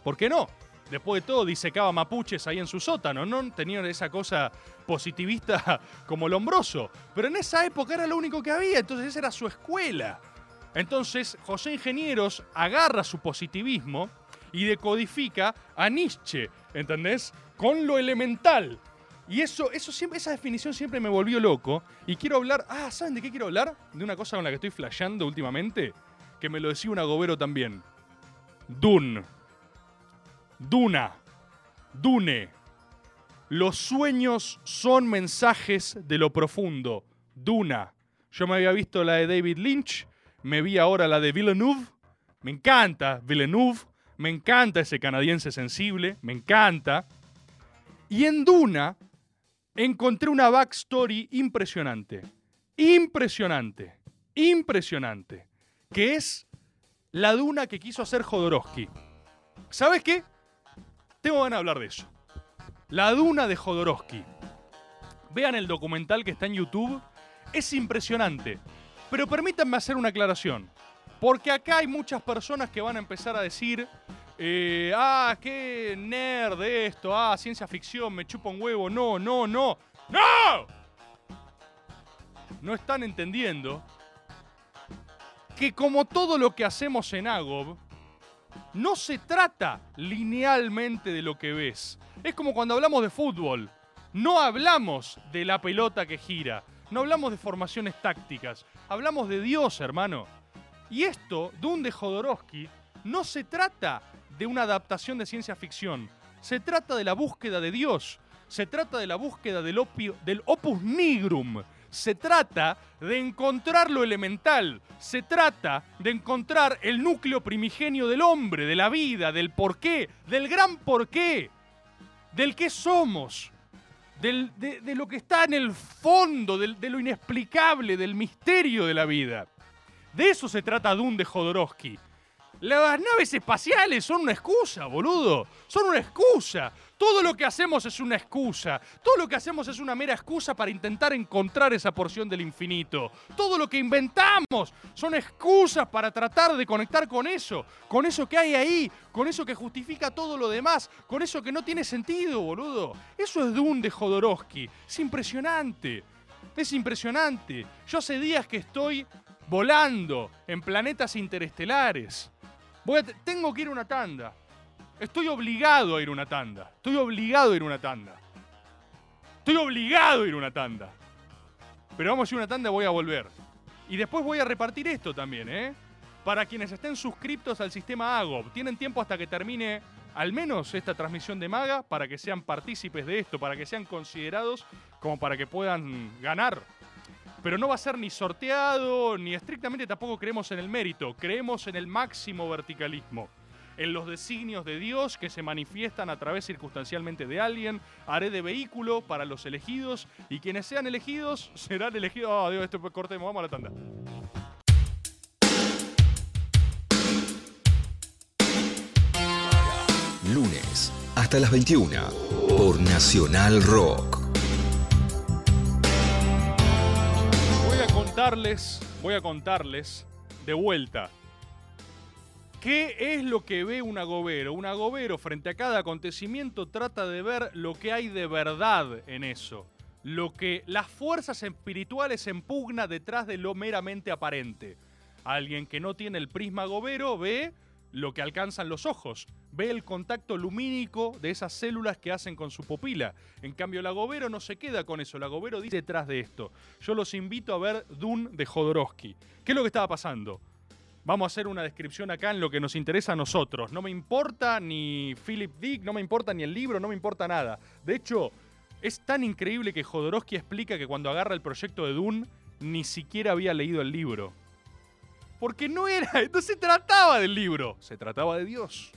¿Por qué no? Después de todo, disecaba mapuches ahí en su sótano, ¿no? Tenían esa cosa positivista *laughs* como Lombroso. Pero en esa época era lo único que había, entonces esa era su escuela. Entonces, José Ingenieros agarra su positivismo y decodifica a Nietzsche, ¿entendés? Con lo elemental. Y eso, eso siempre, esa definición siempre me volvió loco. Y quiero hablar. Ah, ¿saben de qué quiero hablar? De una cosa con la que estoy flasheando últimamente. Que me lo decía un agobero también. Dun. Duna. Dune. Los sueños son mensajes de lo profundo. Duna. Yo me había visto la de David Lynch. Me vi ahora la de Villeneuve. Me encanta Villeneuve. Me encanta ese canadiense sensible. Me encanta. Y en Duna encontré una backstory impresionante. Impresionante. Impresionante. Que es la duna que quiso hacer Jodorowsky. ¿Sabes qué? Tengo ganas de hablar de eso. La duna de Jodorowsky. Vean el documental que está en YouTube. Es impresionante. Pero permítanme hacer una aclaración. Porque acá hay muchas personas que van a empezar a decir, eh, ah, qué nerd esto, ah, ciencia ficción, me chupa un huevo, no, no, no, no. No están entendiendo que como todo lo que hacemos en Agob, no se trata linealmente de lo que ves. Es como cuando hablamos de fútbol. No hablamos de la pelota que gira. No hablamos de formaciones tácticas. Hablamos de Dios, hermano. Y esto, Dune de Jodorowsky, no se trata de una adaptación de ciencia ficción. Se trata de la búsqueda de Dios. Se trata de la búsqueda del, opus nigrum. Se trata de encontrar lo elemental. Se trata de encontrar el núcleo primigenio del hombre, de la vida, del porqué, del gran porqué, del qué somos, del- de, lo que está en el fondo, de lo inexplicable, del misterio de la vida. De eso se trata Dune de Jodorowsky. Las naves espaciales son una excusa, boludo. Son una excusa. Todo lo que hacemos es una excusa. Todo lo que hacemos es una mera excusa para intentar encontrar esa porción del infinito. Todo lo que inventamos son excusas para tratar de conectar con eso. Con eso que hay ahí. Con eso que justifica todo lo demás. Con eso que no tiene sentido, boludo. Eso es Dune de Jodorowsky. Es impresionante. Es impresionante. Yo hace días que estoy volando en planetas interestelares. Voy a te- tengo que ir a una tanda. Estoy obligado a ir a una tanda. Estoy obligado a ir a una tanda. Estoy obligado a ir a una tanda. Pero vamos a ir a una tanda y voy a volver. Y después voy a repartir esto también, ¿eh? Para quienes estén suscriptos al sistema AGOB. Tienen tiempo hasta que termine al menos esta transmisión de Maga para que sean partícipes de esto, para que sean considerados como para que puedan ganar. Pero no va a ser ni sorteado, ni estrictamente tampoco creemos en el mérito. Creemos en el máximo verticalismo. En los designios de Dios que se manifiestan a través circunstancialmente de alguien. Haré de vehículo para los elegidos. Y quienes sean elegidos serán elegidos. Ah, Dios, esto cortemos, vamos a la tanda. Lunes hasta las 21 por Nacional Rock. Voy a contarles de vuelta. ¿Qué es lo que ve un agobero? Un agobero frente a cada acontecimiento trata de ver lo que hay de verdad en eso. Lo que las fuerzas espirituales empugna detrás de lo meramente aparente. Alguien que no tiene el prisma agobero ve lo que alcanzan los ojos, ve el contacto lumínico de esas células que hacen con su pupila. En cambio, el agobero no se queda con eso, el agobero dice detrás de esto. Yo los invito a ver Dune de Jodorowsky. ¿Qué es lo que estaba pasando? Vamos a hacer una descripción acá en lo que nos interesa a nosotros. No me importa ni Philip Dick, no me importa ni el libro, no me importa nada. De hecho, es tan increíble que Jodorowsky explica que cuando agarra el proyecto de Dune, ni siquiera había leído el libro. Porque no era, *laughs* no se trataba del libro, se trataba de Dios.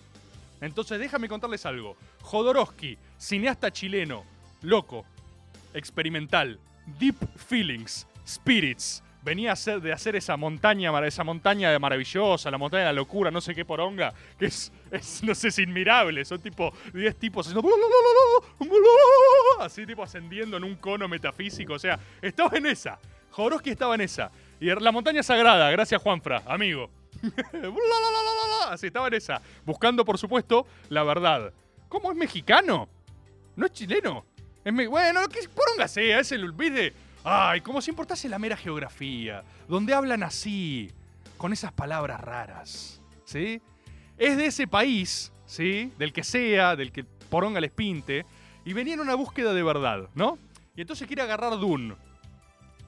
Entonces déjame contarles algo. Jodorowsky, cineasta chileno, loco, experimental, deep feelings, spirits. Venía a de hacer esa montaña, esa montaña de maravillosa, la montaña de la locura, no sé qué poronga, que es, no sé, es inmirable. Son tipo 10 tipos haciendo así tipo ascendiendo en un cono metafísico. O sea, estaba en esa. Jodorowsky estaba en esa. Y la montaña sagrada, gracias Juanfra, amigo. *laughs* Así estaba en esa. Buscando, por supuesto, la verdad. ¿Cómo es mexicano? No es chileno. Es me- bueno, que poronga sea, es el ¿viste? Ay, como si importase la mera geografía. Donde hablan así, con esas palabras raras. ¿Sí? Es de ese país, ¿sí? Del que sea, del que poronga les pinte. Y venía en una búsqueda de verdad, ¿no? Y entonces quiere agarrar Dune.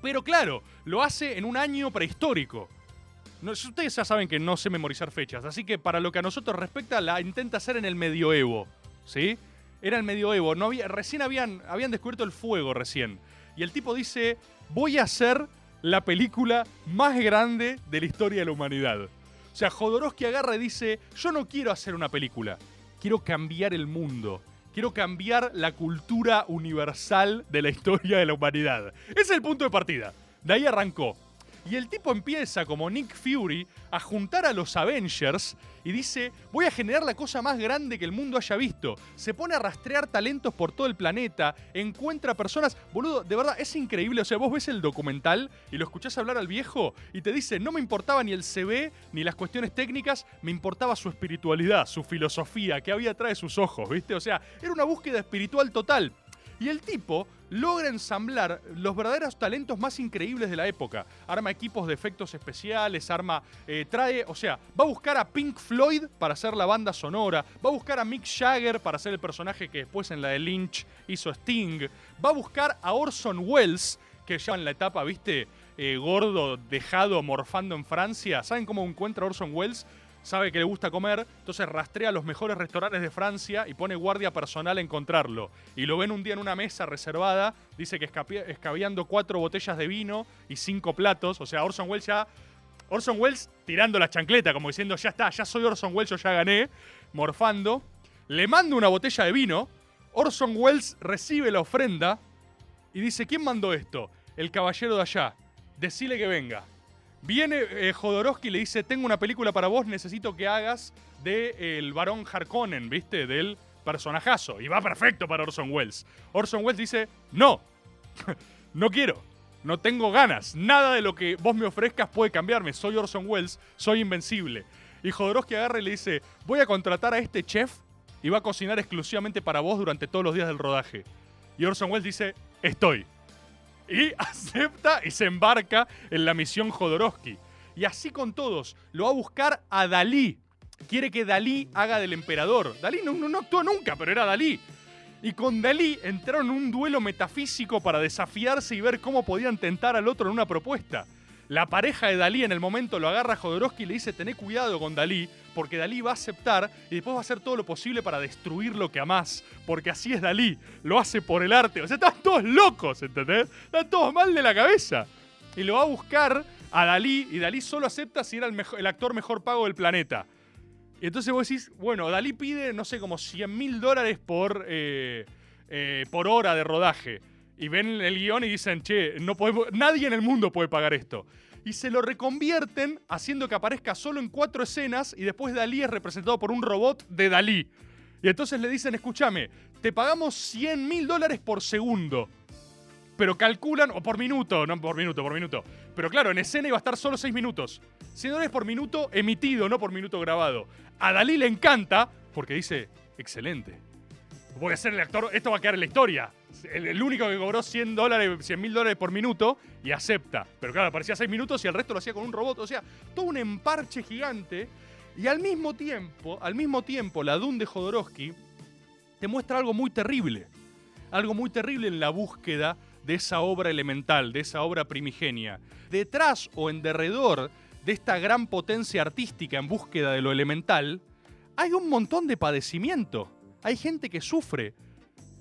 Pero claro, lo hace en un año prehistórico. Ustedes ya saben que no sé memorizar fechas, así que para lo que a nosotros respecta, la intenta hacer en el medioevo. ¿Sí? Era el medioevo. No recién habían, habían descubierto el fuego recién. Y el tipo dice: Voy a hacer la película más grande de la historia de la humanidad. O sea, Jodorowsky agarra y dice: Yo no quiero hacer una película, quiero cambiar el mundo. Quiero cambiar la cultura universal de la historia de la humanidad. Ese es el punto de partida. De ahí arrancó. Y el tipo empieza, como Nick Fury, a juntar a los Avengers y dice, voy a generar la cosa más grande que el mundo haya visto. Se pone a rastrear talentos por todo el planeta, encuentra personas... Boludo, de verdad, es increíble. O sea, vos ves el documental y lo escuchás hablar al viejo y te dice, no me importaba ni el CV ni las cuestiones técnicas, me importaba su espiritualidad, su filosofía, que había atrás de sus ojos, ¿viste? O sea, era una búsqueda espiritual total. Y el tipo logra ensamblar los verdaderos talentos más increíbles de la época. Arma equipos de efectos especiales, arma, eh, trae, o sea, va a buscar a Pink Floyd para hacer la banda sonora, va a buscar a Mick Jagger para ser el personaje que después en la de Lynch hizo Sting, va a buscar a Orson Welles, que ya en la etapa, viste, eh, gordo, dejado, morfando en Francia. ¿Saben cómo encuentra Orson Welles? Sabe que le gusta comer, entonces rastrea los mejores restaurantes de Francia y pone guardia personal a encontrarlo. Y lo ven un día en una mesa reservada, dice que escabeando cuatro botellas de vino y cinco platos, o sea, Orson Welles ya... Orson Welles tirando la chancleta, como diciendo, ya está, ya soy Orson Welles, yo ya gané, morfando. Le manda una botella de vino, Orson Welles recibe la ofrenda y dice, ¿quién mandó esto? El caballero de allá. Decile que venga. Viene eh, Jodorowsky y le dice, tengo una película para vos, necesito que hagas de el varón Harkonnen, ¿viste? Del personajazo. Y va perfecto para Orson Welles. Orson Welles dice, no, *laughs* no quiero, no tengo ganas. Nada de lo que vos me ofrezcas puede cambiarme. Soy Orson Welles, soy invencible. Y Jodorowsky agarra y le dice, voy a contratar a este chef y va a cocinar exclusivamente para vos durante todos los días del rodaje. Y Orson Welles dice, estoy y acepta y se embarca en la misión Jodorowsky. Y así con todos, lo va a buscar a Dalí. Quiere que Dalí haga del emperador. Dalí no, actuó nunca, pero era Dalí. Y con Dalí entraron en un duelo metafísico para desafiarse y ver cómo podían tentar al otro en una propuesta. La pareja de Dalí en el momento lo agarra a Jodorowsky y le dice, tené cuidado con Dalí, porque Dalí va a aceptar y después va a hacer todo lo posible para destruir lo que amás, porque así es Dalí, lo hace por el arte. O sea, están todos locos, ¿entendés? Están todos mal de la cabeza. Y lo va a buscar a Dalí y Dalí solo acepta si era el, actor mejor pago del planeta. Y entonces vos decís, bueno, Dalí pide, no sé, como 100 mil dólares por, eh, eh, por hora de rodaje y ven el guion y dicen, che, no podemos, nadie en el mundo puede pagar esto. Y se lo reconvierten haciendo que aparezca solo en cuatro escenas y después Dalí es representado por un robot de Dalí. Y entonces le dicen, escúchame, te pagamos 100 mil dólares por segundo. Pero calculan, o por minuto, no por minuto, por minuto. Pero claro, en escena iba a estar solo 6 minutos. 100 dólares por minuto emitido, no por minuto grabado. A Dalí le encanta porque dice, excelente. Voy a ser el actor, esto va a quedar en la historia el, único que cobró 100 dólares, 100 mil dólares por minuto y acepta. Pero claro, aparecía 6 minutos y el resto lo hacía con un robot. O sea, todo un emparche gigante. Y al mismo tiempo, al mismo tiempo, la Dune de Jodorowsky te muestra algo muy terrible. Algo muy terrible en la búsqueda de esa obra elemental, de esa obra primigenia. Detrás o en derredor de esta gran potencia artística en búsqueda de lo elemental, hay un montón de padecimiento. Hay gente que sufre,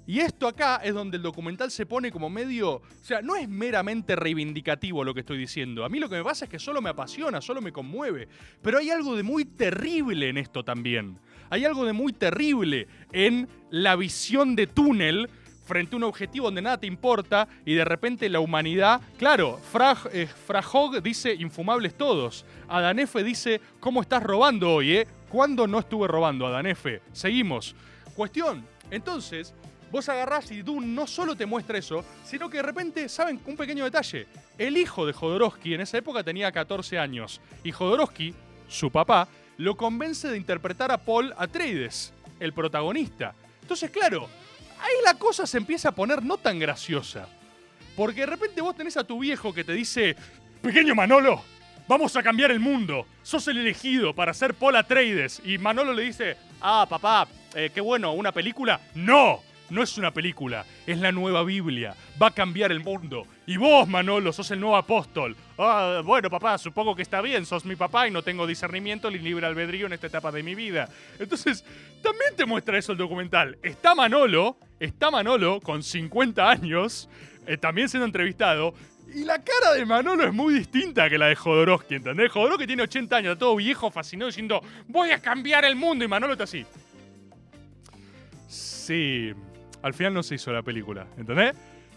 y esto acá es donde el documental se pone como medio. O sea, no es meramente reivindicativo lo que estoy diciendo. A mí lo que me pasa es que solo me apasiona, solo me conmueve. Pero hay algo de muy terrible en esto también. Hay algo de muy terrible en la visión de túnel frente a un objetivo donde nada te importa y de repente la humanidad. Claro, Frag, eh, dice infumables todos. Adanefe dice, ¿cómo estás robando hoy, eh? ¿Cuándo no estuve robando, Adanefe? Seguimos. Entonces, Vos agarrás y Dune no solo te muestra eso, sino que de repente, ¿saben? Un pequeño detalle. El hijo de Jodorowsky en esa época tenía 14 años. Y Jodorowsky, su papá, lo convence de interpretar a Paul Atreides, el protagonista. Entonces, claro, ahí la cosa se empieza a poner no tan graciosa. Porque de repente vos tenés a tu viejo que te dice, pequeño Manolo, vamos a cambiar el mundo. Sos el elegido para ser Paul Atreides. Y Manolo le dice, ah, papá, eh, qué bueno, una película. No, no es una película, es la nueva Biblia. Va a cambiar el mundo. Y vos, Manolo, sos el nuevo apóstol. Ah, bueno, papá, supongo que está bien, sos mi papá y no tengo discernimiento ni libre albedrío en esta etapa de mi vida. Entonces, también te muestra eso el documental. Está Manolo, está Manolo con 50 años, eh, también siendo entrevistado, y la cara de Manolo es muy distinta que la de Jodorowsky, ¿entendés? Jodorowsky tiene 80 años, todo viejo, fascinado, diciendo, voy a cambiar el mundo, y Manolo está así. Sí, al final no se hizo la película, ¿entendés?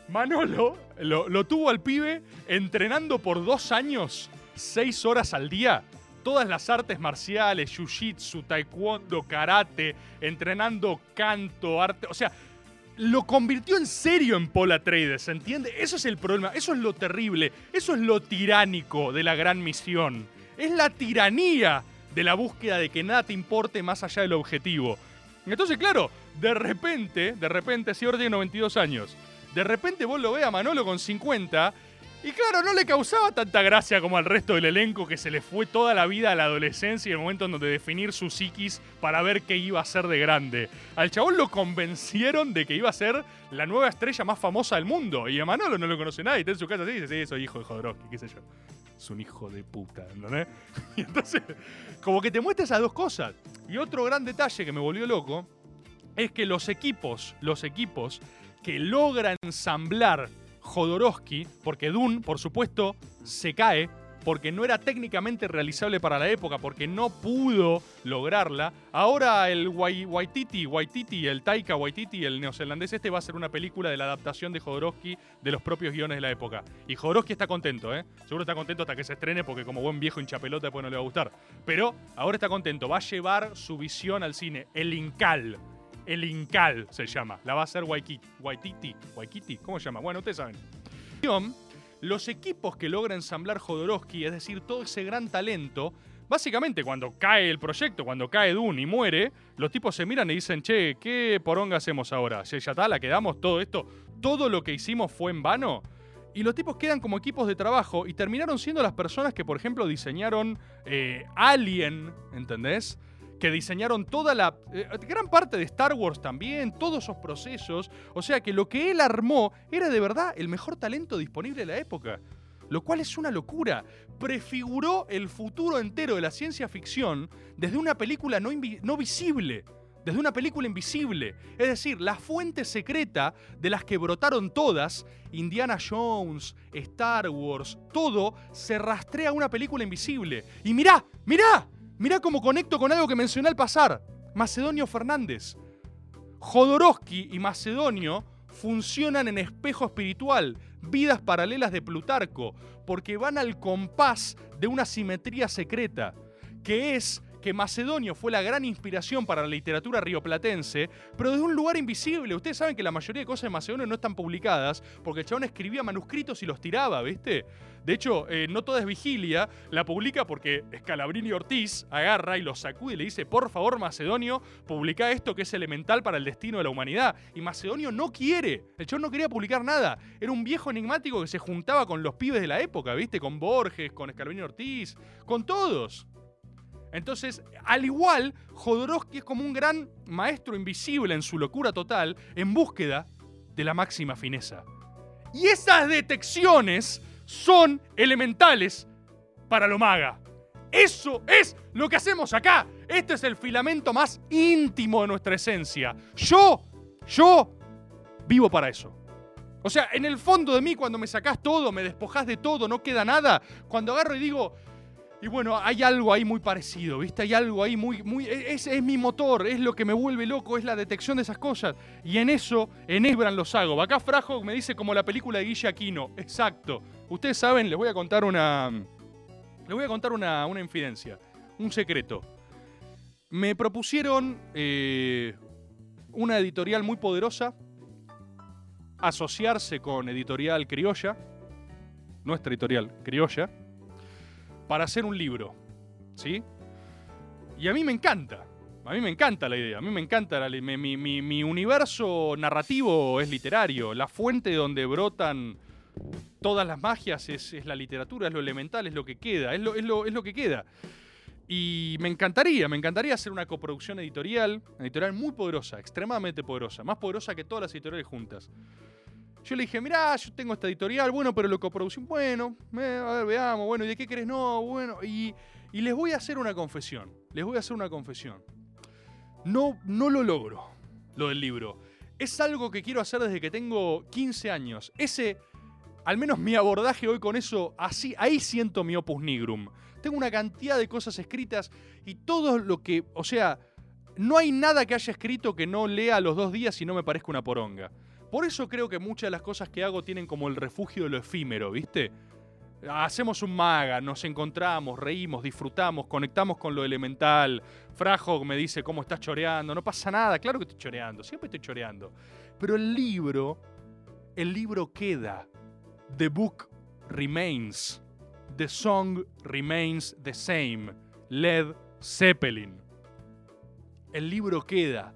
Manolo lo, lo tuvo al pibe entrenando por dos años, seis horas al día. Todas las artes marciales, jiu-jitsu, taekwondo, karate, entrenando canto, arte. O sea, lo convirtió en serio en Paul Atreides, ¿entiende? Eso es el problema, eso es lo terrible, eso es lo tiránico de la gran misión. Es la tiranía de la búsqueda de que nada te importe más allá del objetivo. Entonces, claro, de repente, de repente, si ahora tiene 92 años, de repente vos lo ves a Manolo con 50 y claro, no le causaba tanta gracia como al resto del elenco que se le fue toda la vida a la adolescencia y el momento en donde definir su psiquis para ver qué iba a ser de grande. Al chabón lo convencieron de que iba a ser la nueva estrella más famosa del mundo. Y a Manolo no lo conoce nadie, está en su casa así y dice, sí, soy hijo de Jodorowsky, qué sé yo. Es un hijo de puta. *laughs* Y entonces, como que te muestra esas dos cosas. Y otro gran detalle que me volvió loco es que los equipos, los equipos que logran ensamblar Jodorowsky, porque Dune, por supuesto, se cae porque no era técnicamente realizable para la época, porque no pudo lograrla. Ahora el Wai- Waititi, Waititi, el Taika Waititi, el neozelandés este, va a hacer una película de la adaptación de Jodorowsky de los propios guiones de la época. Y Jodorowsky está contento, ¿eh? Seguro está contento hasta que se estrene, porque como buen viejo hincha pelota después no le va a gustar. Pero ahora está contento, va a llevar su visión al cine, el Incal. El Incal se llama. La va a hacer Waikiki. Waititi. Waikiti. ¿Cómo se llama? Bueno, ustedes saben. Los equipos que logra ensamblar Jodorowsky, es decir, todo ese gran talento, básicamente cuando cae el proyecto, cuando cae Dune y muere, los tipos se miran y dicen, che, ¿qué poronga hacemos ahora? Ya está, la quedamos, todo esto, todo lo que hicimos fue en vano. Y los tipos quedan como equipos de trabajo y terminaron siendo las personas que, por ejemplo, diseñaron eh, Alien, ¿entendés? Que diseñaron toda la. eh, gran parte de Star Wars también, todos esos procesos. O sea que lo que él armó era de verdad el mejor talento disponible de la época. Lo cual es una locura. Prefiguró el futuro entero de la ciencia ficción desde una película no, no visible desde una película invisible. Es decir, la fuente secreta de las que brotaron todas, Indiana Jones, Star Wars, todo, se rastrea a una película invisible. Y mirá, mirá, mirá cómo conecto con algo que mencioné al pasar. Macedonio Fernández. Jodorowsky y Macedonio funcionan en espejo espiritual, vidas paralelas de Plutarco, porque van al compás de una simetría secreta, que es que Macedonio fue la gran inspiración para la literatura rioplatense, pero desde un lugar invisible. Ustedes saben que la mayoría de cosas de Macedonio no están publicadas porque el chabón escribía manuscritos y los tiraba, ¿viste? De hecho, eh, No Toda es Vigilia la publica porque Scalabrini Ortiz agarra y lo sacude y le dice, por favor, Macedonio, publica esto que es elemental para el destino de la humanidad. Y Macedonio no quiere. El chabón no quería publicar nada. Era un viejo enigmático que se juntaba con los pibes de la época, ¿viste? Con Borges, con Scalabrini Ortiz, con todos. Entonces, al igual, Jodorowsky es como un gran maestro invisible en su locura total, en búsqueda de la máxima fineza. Y esas detecciones son elementales para lo maga. Eso es lo que hacemos acá. Este es el filamento más íntimo de nuestra esencia. Yo, yo vivo para eso. O sea, en el fondo de mí, cuando me sacás todo, me despojás de todo, no queda nada, cuando agarro y digo, y bueno, hay algo ahí muy parecido, ¿viste? Hay algo ahí muy, muy. Es, es mi motor, es lo que me vuelve loco, es la detección de esas cosas. Y en eso, en Ebran los hago. Acá Frajo me dice como la película de Guille Aquino. Exacto. Ustedes saben, les voy a contar una. Les voy a contar una, una infidencia. Un secreto. Me propusieron eh, una editorial muy poderosa. Asociarse con Editorial Criolla. Nuestra editorial Criolla para hacer un libro. ¿Sí? Y a mí me encanta. A mí me encanta la idea. A mí me encanta. la- mi, mi- mi- universo narrativo es literario. La fuente donde brotan todas las magias es, es la literatura, es lo elemental, es lo que queda. Es lo, es lo- es lo que queda. Y me encantaría, me encantaría hacer una coproducción editorial, editorial muy poderosa, extremadamente poderosa, más poderosa que todas las editoriales juntas. Yo le dije, mirá, yo tengo esta editorial, bueno, pero lo coproducción, bueno, eh, a ver, veamos, bueno, ¿y de qué querés? No, bueno, y, y les voy a hacer una confesión, les voy a hacer una confesión. No, no lo logro, lo del libro. Es algo que quiero hacer desde que tengo 15 años. Ese, al menos mi abordaje hoy con eso, así, ahí siento mi opus nigrum. Tengo una cantidad de cosas escritas y todo lo que, o sea, no hay nada que haya escrito que no lea a los dos días y no me parezca una poronga. Por eso creo que muchas de las cosas que hago tienen como el refugio de lo efímero, ¿viste? Hacemos un maga, nos encontramos, reímos, disfrutamos, conectamos con lo elemental. Frajo me dice cómo estás choreando. No pasa nada, claro que estoy choreando, siempre estoy choreando. Pero el libro, el libro queda. The book remains. The song remains the same. Led Zeppelin. El libro queda.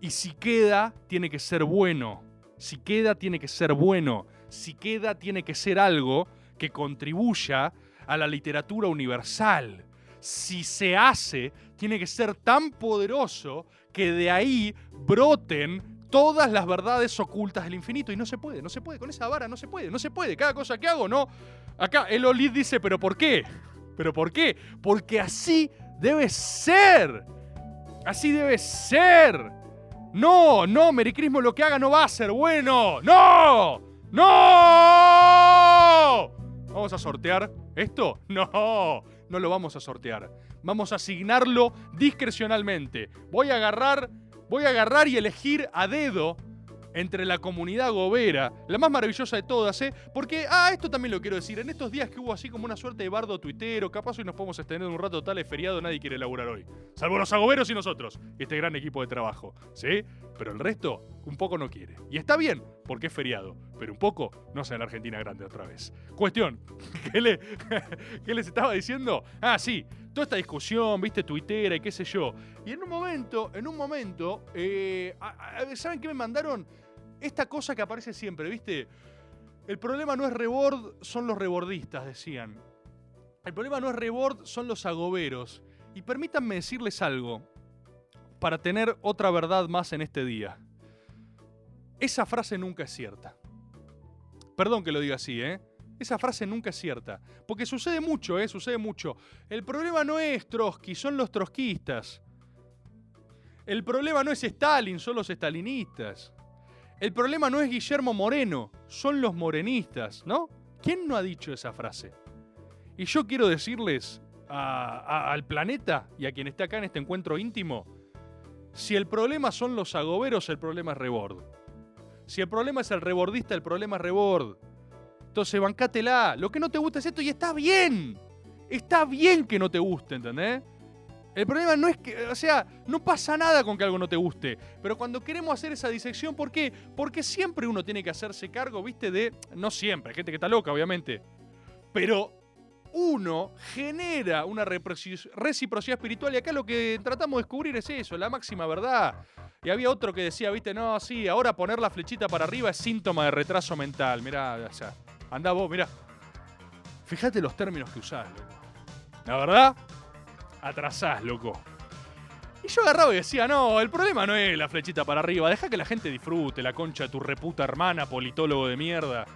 Y si queda, tiene que ser bueno. Si queda, tiene que ser bueno. Si queda, tiene que ser algo que contribuya a la literatura universal. Si se hace, tiene que ser tan poderoso que de ahí broten todas las verdades ocultas del infinito. Y no se puede, no se puede, con esa vara no se puede, no se puede. Cada cosa que hago, no. Acá el Olid dice, pero ¿por qué? ¿Pero por qué? Porque así debe ser. Así debe ser. No, no, Mericrismo lo que haga no va a ser bueno. No, no. ¿Vamos a sortear esto? *laughs* No, no lo vamos a sortear. Vamos a asignarlo discrecionalmente. Voy a agarrar, voy a agarrar y elegir a dedo entre la comunidad gobera, la más maravillosa de todas, ¿eh? Porque, ah, esto también lo quiero decir, en estos días que hubo así como una suerte de bardo tuitero, capaz hoy nos podemos extender un rato tal es feriado, nadie quiere laburar hoy. Salvo los agoberos y nosotros, este gran equipo de trabajo, ¿sí? Pero el resto, un poco no quiere. Y está bien, porque es feriado, pero un poco no sea la Argentina grande otra vez. Cuestión, *laughs* ¿qué, le, *laughs* ¿qué les estaba diciendo? Ah, sí, toda esta discusión, viste, tuitera y qué sé yo. Y en un momento, en un momento, eh, ¿saben qué me mandaron? Esta cosa que aparece siempre, viste. El problema no es rebord, son los rebordistas, decían. El problema no es rebord, son los agoberos. Y permítanme decirles algo, para tener otra verdad más en este día. Esa frase nunca es cierta. Perdón que lo diga así, ¿eh? Esa frase nunca es cierta. Porque sucede mucho, ¿eh? Sucede mucho. El problema no es Trotsky, son los trotskistas. El problema no es Stalin, son los stalinistas. El problema no es Guillermo Moreno, son los morenistas, ¿no? ¿Quién no ha dicho esa frase? Y yo quiero decirles al planeta y a quien está acá en este encuentro íntimo, si el problema son los agoberos, el problema es Rebord. Si el problema es el rebordista, el problema es Rebord. Entonces, bancátela. Lo que no te gusta es esto y está bien. Está bien que no te guste, ¿entendés? El problema no es que, o sea, no pasa nada con que algo no te guste. Pero cuando queremos hacer esa disección, ¿por qué? Porque siempre uno tiene que hacerse cargo, ¿viste? De. No siempre, gente que está loca, obviamente. Pero uno genera una reciprocidad espiritual y acá lo que tratamos de descubrir es eso, la máxima verdad. Y había otro que decía, viste, no, sí, ahora poner la flechita para arriba es síntoma de retraso mental. Mirá, o andá vos, mirá. Fíjate los términos que usás, loco. La verdad, atrasás, loco. Y yo agarraba y decía, no, el problema no es la flechita para arriba, deja que la gente disfrute la concha de tu reputa hermana, politólogo de mierda.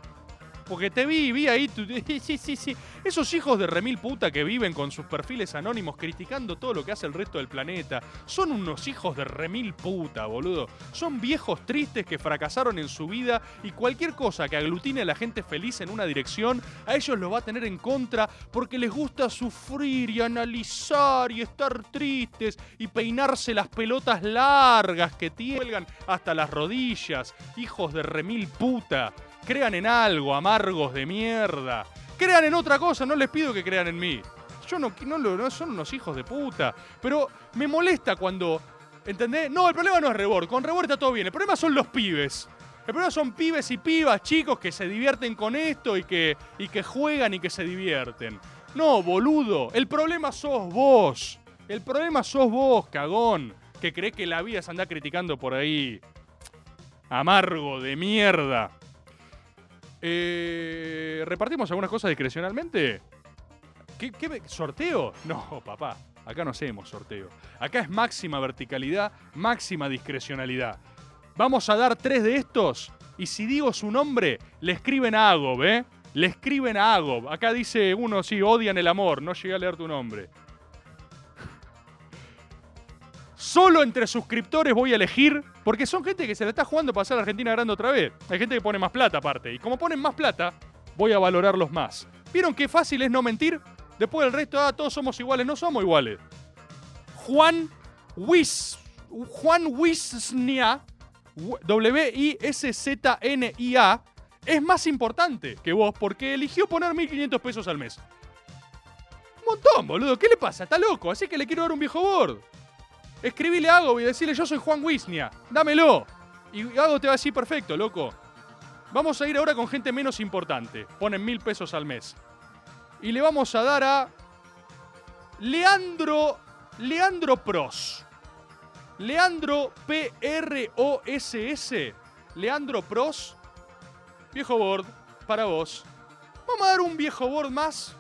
Porque te vi, vi ahí, tu- *laughs* sí, sí, sí. Esos hijos de remil puta que viven con sus perfiles anónimos criticando todo lo que hace el resto del planeta. Son unos hijos de remil puta, boludo. Son viejos tristes que fracasaron en su vida y cualquier cosa que aglutine a la gente feliz en una dirección, a ellos los va a tener en contra porque les gusta sufrir y analizar y estar tristes y peinarse las pelotas largas que tienen hasta las rodillas. Hijos de remil puta. Crean en algo, amargos de mierda. Crean en otra cosa, no les pido que crean en mí. Yo no, no, son unos hijos de puta. Pero me molesta cuando. ¿Entendés? No, el problema no es Rebord. Con Rebord está todo bien. El problema son los pibes. El problema son pibes y pibas, chicos, que se divierten con esto y que, y que juegan y que se divierten. No, boludo. El problema sos vos. El problema sos vos, cagón. Que crees que la vida es andar criticando por ahí. Amargo de mierda. Eh, ¿Repartimos algunas cosas discrecionalmente? ¿Qué, qué ¿Sorteo? No, papá. Acá no hacemos sorteo. Acá es máxima verticalidad, máxima discrecionalidad. Vamos a dar tres de estos y si digo su nombre, le escriben a Agob, ¿eh? Le escriben a Agob. Acá dice uno, sí, odian el amor. No llegué a leer tu nombre. Solo entre suscriptores voy a elegir, porque son gente que se la está jugando para hacer la Argentina grande otra vez. Hay gente que pone más plata aparte. Y como ponen más plata, voy a valorarlos más. ¿Vieron qué fácil es no mentir? Después del resto, ah, todos somos iguales. No somos iguales. Juan Wis, Juan Wisnia W-I-S-Z-N-I-A, es más importante que vos porque eligió poner 1.500 pesos al mes. Un montón, boludo. ¿Qué le pasa? Está loco. Así que le quiero dar un viejo board. Escribile a y decirle yo soy Juan Wisnia. Dámelo. Y Ago te va a decir perfecto, loco. Vamos a ir ahora con gente menos importante. Ponen mil pesos al mes. Y le vamos a dar a Leandro. Leandro Pros. Leandro P-R-O-S-S. Leandro Pros. Viejo board para vos. Vamos a dar un viejo board más.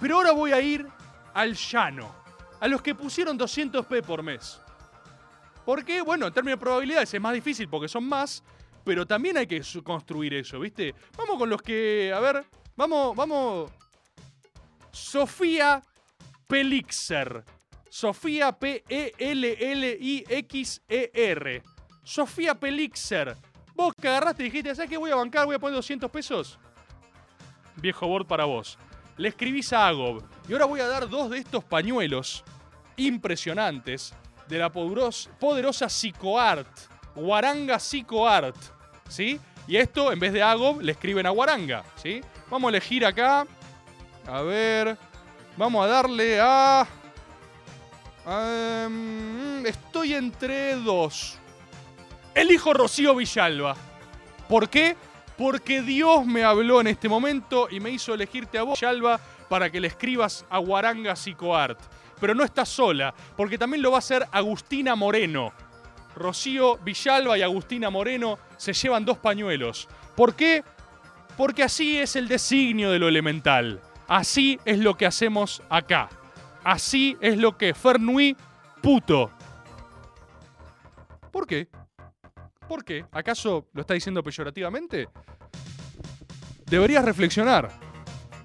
Pero ahora voy a ir al llano. A los que pusieron 200p por mes. Porque, bueno, en términos de probabilidades es más difícil porque son más. Pero también hay que construir eso, ¿viste? Vamos con los que. A ver. Vamos, vamos. Sofía Pelixer. Sofía P-E-L-L-I-X-E-R. Sofía Pelixer. Vos que agarraste y dijiste, ¿sabes qué voy a bancar? Voy a poner 200 pesos. Viejo board para vos. Le escribís a Agob. Y ahora voy a dar dos de estos pañuelos impresionantes de la poderos- poderosa Psicoart. Guaranga Psicoart. ¿Sí? Y esto, en vez de Agob, le escriben a Guaranga. ¿Sí? Vamos a elegir acá. A ver. Vamos a darle a. Em, estoy entre dos. Elijo Rocío Villalba. ¿Por qué? Porque Dios me habló en este momento y me hizo elegirte a vos, Villalba, para que le escribas a Guaranga Psicoart. Pero no estás sola, porque también lo va a hacer Agustina Moreno. Rocío Villalba y Agustina Moreno se llevan dos pañuelos. ¿Por qué? Porque así es el designio de lo elemental. Así es lo que hacemos acá. Así es lo que Fernui puto. ¿Por qué? ¿Por qué? ¿Acaso lo está diciendo peyorativamente? Deberías reflexionar.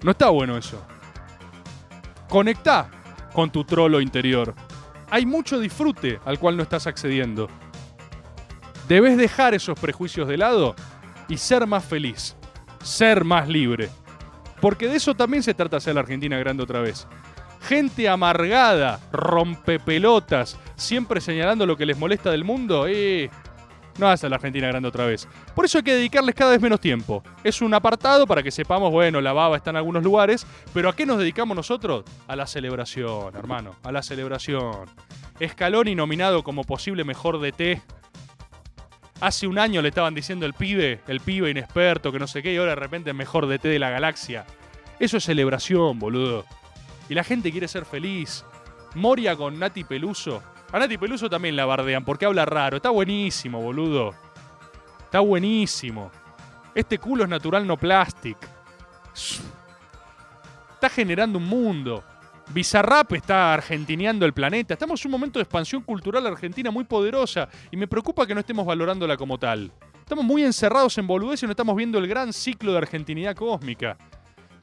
No está bueno eso. Conectá con tu trolo interior. Hay mucho disfrute al cual no estás accediendo. Debes dejar esos prejuicios de lado y ser más feliz. Ser más libre. Porque de eso también se trata hacer la Argentina grande otra vez. Gente amargada, rompepelotas, siempre señalando lo que les molesta del mundo, eh, no hace la Argentina grande otra vez. Por eso hay que dedicarles cada vez menos tiempo. Es un apartado para que sepamos, bueno, la baba está en algunos lugares, pero ¿a qué nos dedicamos nosotros? A la celebración, hermano, a la celebración. Scaloni nominado como posible mejor DT. Hace un año le estaban diciendo el pibe, el pibe inexperto, que no sé qué, y ahora de repente mejor DT de la galaxia. Eso es celebración, boludo. Y la gente quiere ser feliz. Moria con Nati Peluso. A Peluso también la bardean porque habla raro. Está buenísimo, boludo. Está buenísimo. Este culo es natural, no plastic. Está generando un mundo. Bizarrap está argentineando el planeta. Estamos en un momento de expansión cultural argentina muy poderosa y me preocupa que no estemos valorándola como tal. Estamos muy encerrados en boludez y no estamos viendo el gran ciclo de argentinidad cósmica.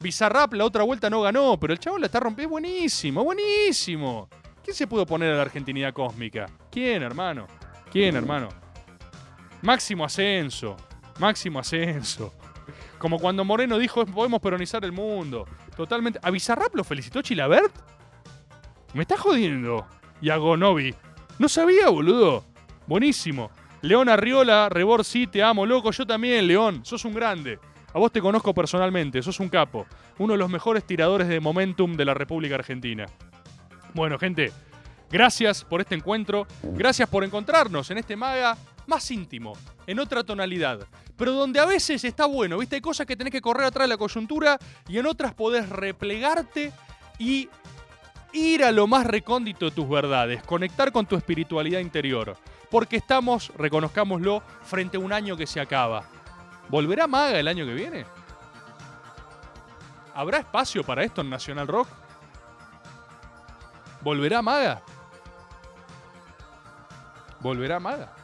Bizarrap la otra vuelta no ganó, pero el chavo la está rompiendo. Buenísimo, buenísimo. ¿Quién se pudo poner a la argentinidad cósmica? ¿Quién, hermano? ¿Quién, hermano? Máximo ascenso. Máximo ascenso. Como cuando Moreno dijo, podemos peronizar el mundo. Totalmente. ¿A Bizarrap lo felicitó Chilabert? Me está jodiendo. Y a Gonovi. No sabía, boludo. Buenísimo. León Arriola, Rebor, sí, te amo, loco. Yo también, León. Sos un grande. A vos te conozco personalmente. Sos un capo. Uno de los mejores tiradores de momentum de la República Argentina. Bueno, gente, gracias por este encuentro. Gracias por encontrarnos en este maga más íntimo, en otra tonalidad. Pero donde a veces está bueno, ¿viste? Hay cosas que tenés que correr atrás de la coyuntura y en otras podés replegarte y ir a lo más recóndito de tus verdades, conectar con tu espiritualidad interior. Porque estamos, reconozcámoslo, frente a un año que se acaba. ¿Volverá Maga el año que viene? ¿Habrá espacio para esto en Nacional Rock? ¿Volverá Maga? ¿Volverá Maga?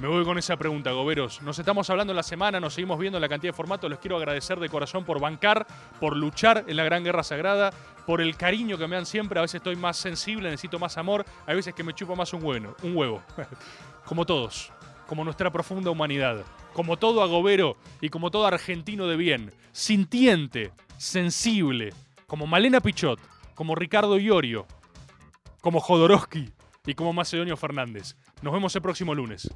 Me voy con esa pregunta, Goberos. Nos estamos hablando la semana, nos seguimos viendo en la cantidad de formatos. Les quiero agradecer de corazón por bancar, por luchar en la gran guerra sagrada, por el cariño que me dan siempre. A veces estoy más sensible, necesito más amor. Hay veces que me chupo más un huevo. Un huevo. *laughs* como todos. Como nuestra profunda humanidad. Como todo agobero y como todo argentino de bien. Sintiente, sensible. Como Malena Pichot. Como Ricardo Iorio. Como Jodorowsky. Y como Macedonio Fernández. Nos vemos el próximo lunes.